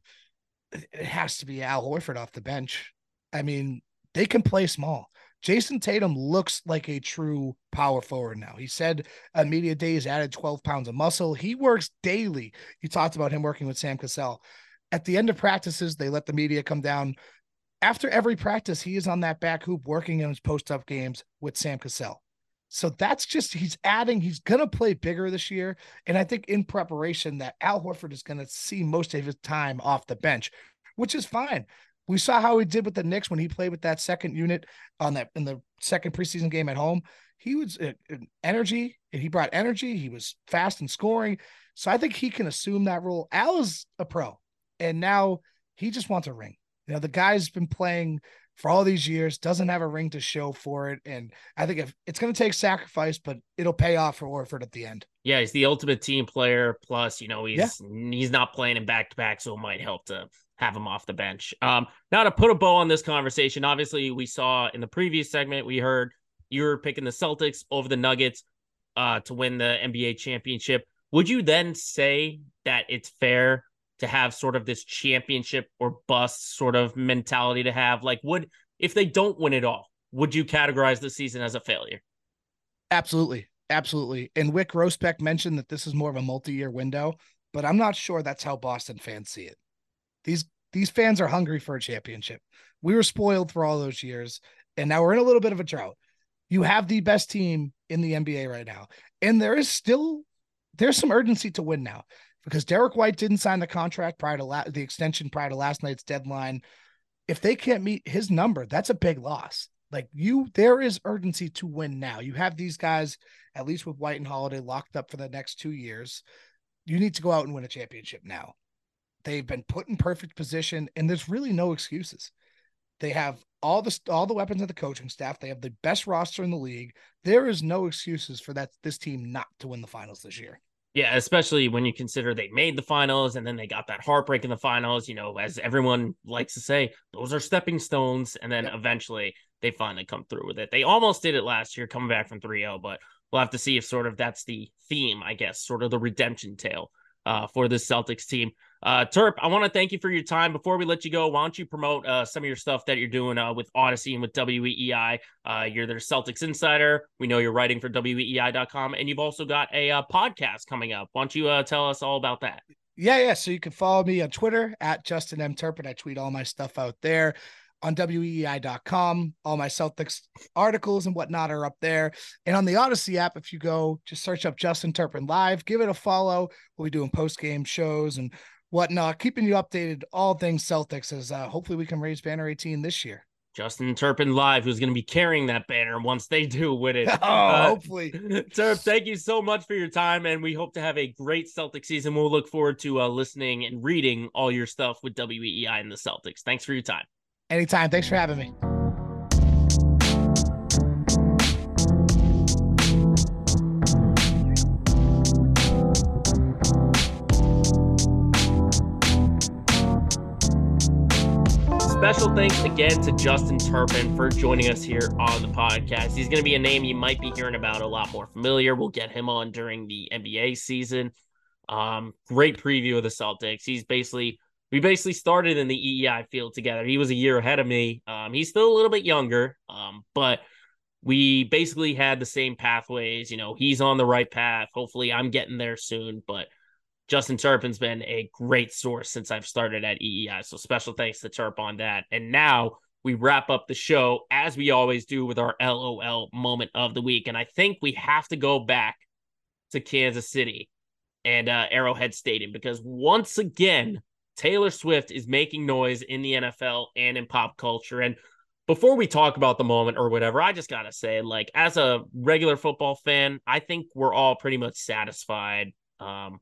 it has to be Al Horford off the bench. I mean, they can play small. Jayson Tatum looks like a true power forward now. He said at media day he's added 12 pounds of muscle. He works daily. You talked about him working with Sam Cassell. At the end of practices, they let the media come down. After every practice, he is on that back hoop working in his post up games with Sam Cassell. So that's just he's adding, he's gonna play bigger this year. And I think in preparation that Al Horford is gonna see most of his time off the bench, which is fine. We saw how he did with the Knicks when he played with that second unit on that in the second preseason game at home. He was uh, energy and he brought energy. He was fast and scoring. So I think he can assume that role. Al is a pro, and now he just wants a ring. You know, the guy's been playing for all these years, doesn't have a ring to show for it. And I think if it's going to take sacrifice, but it'll pay off for Horford at the end.
Yeah, he's the ultimate team player. Plus, you know, he's yeah. he's not playing in back to back, so it might help to have him off the bench. Um, now to put a bow on this conversation, obviously we saw in the previous segment we heard you were picking the Celtics over the Nuggets uh, to win the NBA championship. Would you then say that it's fair to have sort of this championship or bust sort of mentality to have? Like, would if they don't win it all, would you categorize the season as a failure?
Absolutely. Absolutely. And Wyc Grousbeck mentioned that this is more of a multi-year window, but I'm not sure that's how Boston fans see it. These these fans are hungry for a championship. We were spoiled for all those years, and now we're in a little bit of a drought. You have the best team in the NBA right now, and there is still there's some urgency to win now because Derrick White didn't sign the contract prior to la- the extension prior to last night's deadline. If they can't meet his number, that's a big loss. Like you, there is urgency to win now. You have these guys, at least with White and Holiday, locked up for the next two years. You need to go out and win a championship now. They've been put in perfect position, and there's really no excuses. They have all the all the weapons of the coaching staff. They have the best roster in the league. There is no excuses for that this team not to win the finals this year.
Yeah, especially when you consider they made the finals and then they got that heartbreak in the finals. You know, as everyone likes to say, those are stepping stones. And then yep. eventually they finally come through with it. They almost did it last year, coming back from 3 0, but we'll have to see if sort of that's the theme, I guess, sort of the redemption tale uh, for this Celtics team. Uh, Terp, I want to thank you for your time. Before we let you go, why don't you promote uh, some of your stuff that you're doing uh, with Odyssey and with WEEI? Uh, you're their Celtics insider. We know you're writing for WEEI.com, and you've also got a uh, podcast coming up. Why don't you uh, tell us all about that?
Yeah, yeah. So you can follow me on Twitter at Justin M. Turpin. I tweet all my stuff out there on weei.com. All my Celtics articles and whatnot are up there. And on the Odyssey app, if you go just search up Justin Turpin Live, give it a follow. We'll be doing post game shows and whatnot, keeping you updated all things Celtics as uh, hopefully we can raise banner 18 this year.
Justin Turpin live, who's going to be carrying that banner once they do win it.
oh, uh, hopefully.
Turp, thank you so much for your time, and we hope to have a great Celtic season. We'll look forward to uh, listening and reading all your stuff with WEEI and the Celtics. Thanks for your time.
Anytime. Thanks for having me.
Special thanks again to Justin Turpin for joining us here on the podcast. He's going to be a name you might be hearing about a lot more familiar. We'll get him on during the NBA season. Um, great preview of the Celtics. He's basically we basically started in the EEI field together. He was a year ahead of me. Um, he's still a little bit younger, um, but we basically had the same pathways. You know, he's on the right path. Hopefully, I'm getting there soon. But Justin Turpin's been a great source since I've started at EEI. So special thanks to Turp on that. And now we wrap up the show as we always do with our LOL moment of the week. And I think we have to go back to Kansas City and uh, Arrowhead Stadium because once again, Taylor Swift is making noise in the NFL and in pop culture. And before we talk about the moment or whatever, I just got to say, like, as a regular football fan, I think we're all pretty much satisfied. Um,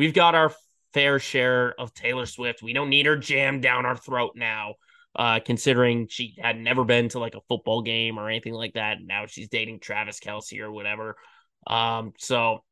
we've got our fair share of Taylor Swift. We don't need her jammed down our throat now, uh, considering she had never been to like a football game or anything like that. Now she's dating Travis Kelce or whatever. Um, so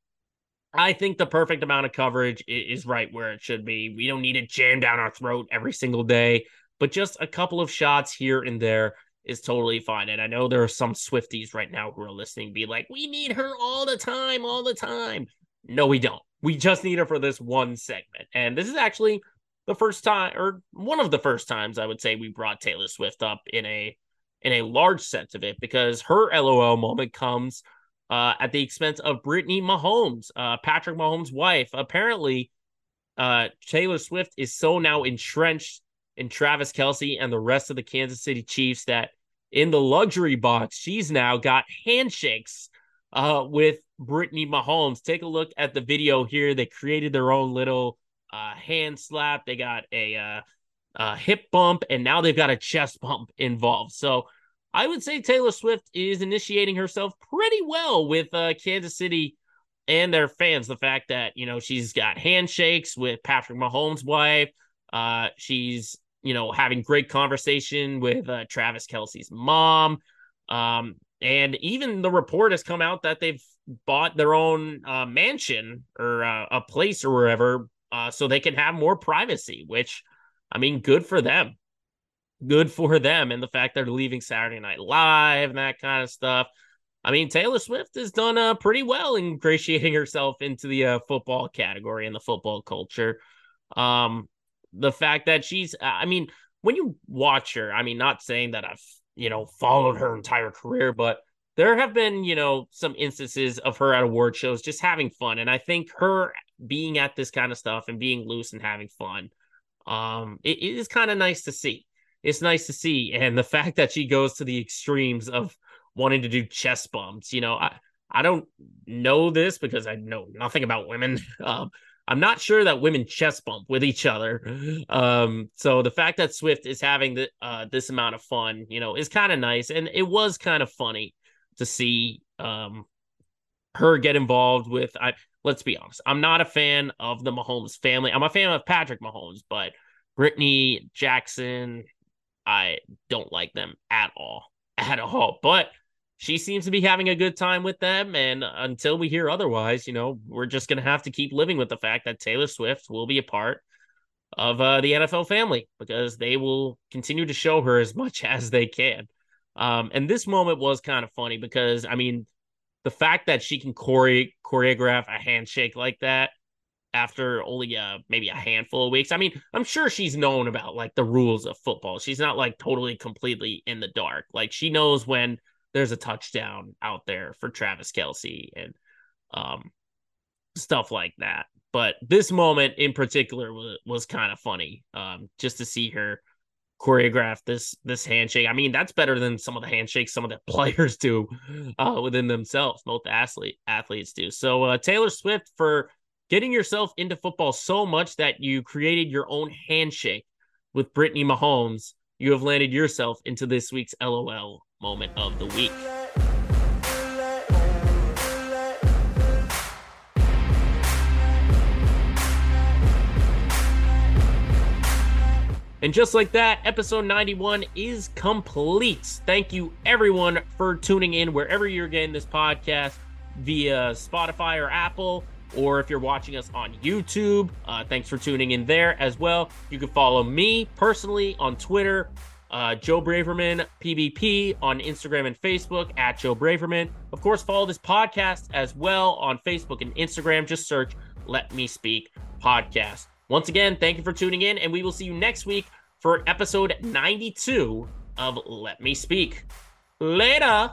I think the perfect amount of coverage is right where it should be. We don't need it jammed down our throat every single day, but just a couple of shots here and there is totally fine. And I know there are some Swifties right now who are listening, be like, we need her all the time, all the time. No, we don't. We just need her for this one segment. And this is actually the first time, or one of the first times I would say we brought Taylor Swift up in a in a large sense of it because her LOL moment comes uh, at the expense of Brittany Mahomes, uh, Patrick Mahomes' wife. Apparently, uh, Taylor Swift is so now entrenched in Travis Kelce and the rest of the Kansas City Chiefs that in the luxury box, she's now got handshakes uh, with Brittany Mahomes. Take a look at the video here. They created their own little uh, hand slap. They got a, uh, a hip bump, and now they've got a chest bump involved. So I would say Taylor Swift is initiating herself pretty well with uh, Kansas City and their fans. The fact that you know she's got handshakes with Patrick Mahomes' wife, uh, she's you know having great conversation with uh, Travis Kelce's mom, um, and even the report has come out that they've bought their own uh, mansion or uh, a place or wherever, uh, so they can have more privacy. Which, I mean, good for them good for them and the fact they're leaving Saturday Night Live and that kind of stuff. I mean, Taylor Swift has done uh, pretty well ingratiating herself into the uh, football category and the football culture. Um, the fact that she's, I mean, when you watch her, I mean, not saying that I've, you know, followed her entire career, but there have been, you know, some instances of her at award shows just having fun. And I think her being at this kind of stuff and being loose and having fun, um, it, it is kind of nice to see it's nice to see. And the fact that she goes to the extremes of wanting to do chest bumps, you know, I, I don't know this because I know nothing about women. Um, I'm not sure that women chest bump with each other. Um, so the fact that Swift is having the, uh, this amount of fun, you know, is kind of nice. And it was kind of funny to see um, her get involved with. I let's be honest, I'm not a fan of the Mahomes family. I'm a fan of Patrick Mahomes, but Brittany Jackson, I don't like them at all, at all. But she seems to be having a good time with them. And until we hear otherwise, you know, we're just going to have to keep living with the fact that Taylor Swift will be a part of uh, the NFL family because they will continue to show her as much as they can. Um, and this moment was kind of funny because, I mean, the fact that she can chore- choreograph a handshake like that after only uh maybe a handful of weeks. I mean, I'm sure she's known about like the rules of football. She's not like totally completely in the dark. Like she knows when there's a touchdown out there for Travis Kelce and um stuff like that. But this moment in particular was, was kind of funny. Um just to see her choreograph this this handshake. I mean, that's better than some of the handshakes some of the players do uh within themselves. Both athlete athletes do. So uh Taylor Swift for getting yourself into football so much that you created your own handshake with Brittany Mahomes, you have landed yourself into this week's LOL moment of the week. And just like that, episode 91 is complete. Thank you, everyone, for tuning in wherever you're getting this podcast via Spotify or Apple or if you're watching us on YouTube, uh, thanks for tuning in there as well. You can follow me personally on Twitter, uh, Joe Braverman PvP on Instagram and Facebook at Joe Braverman. Of course, follow this podcast as well on Facebook and Instagram. Just search Let Me Speak Podcast. Once again, thank you for tuning in, and we will see you next week for episode 92 of Let Me Speak. Later.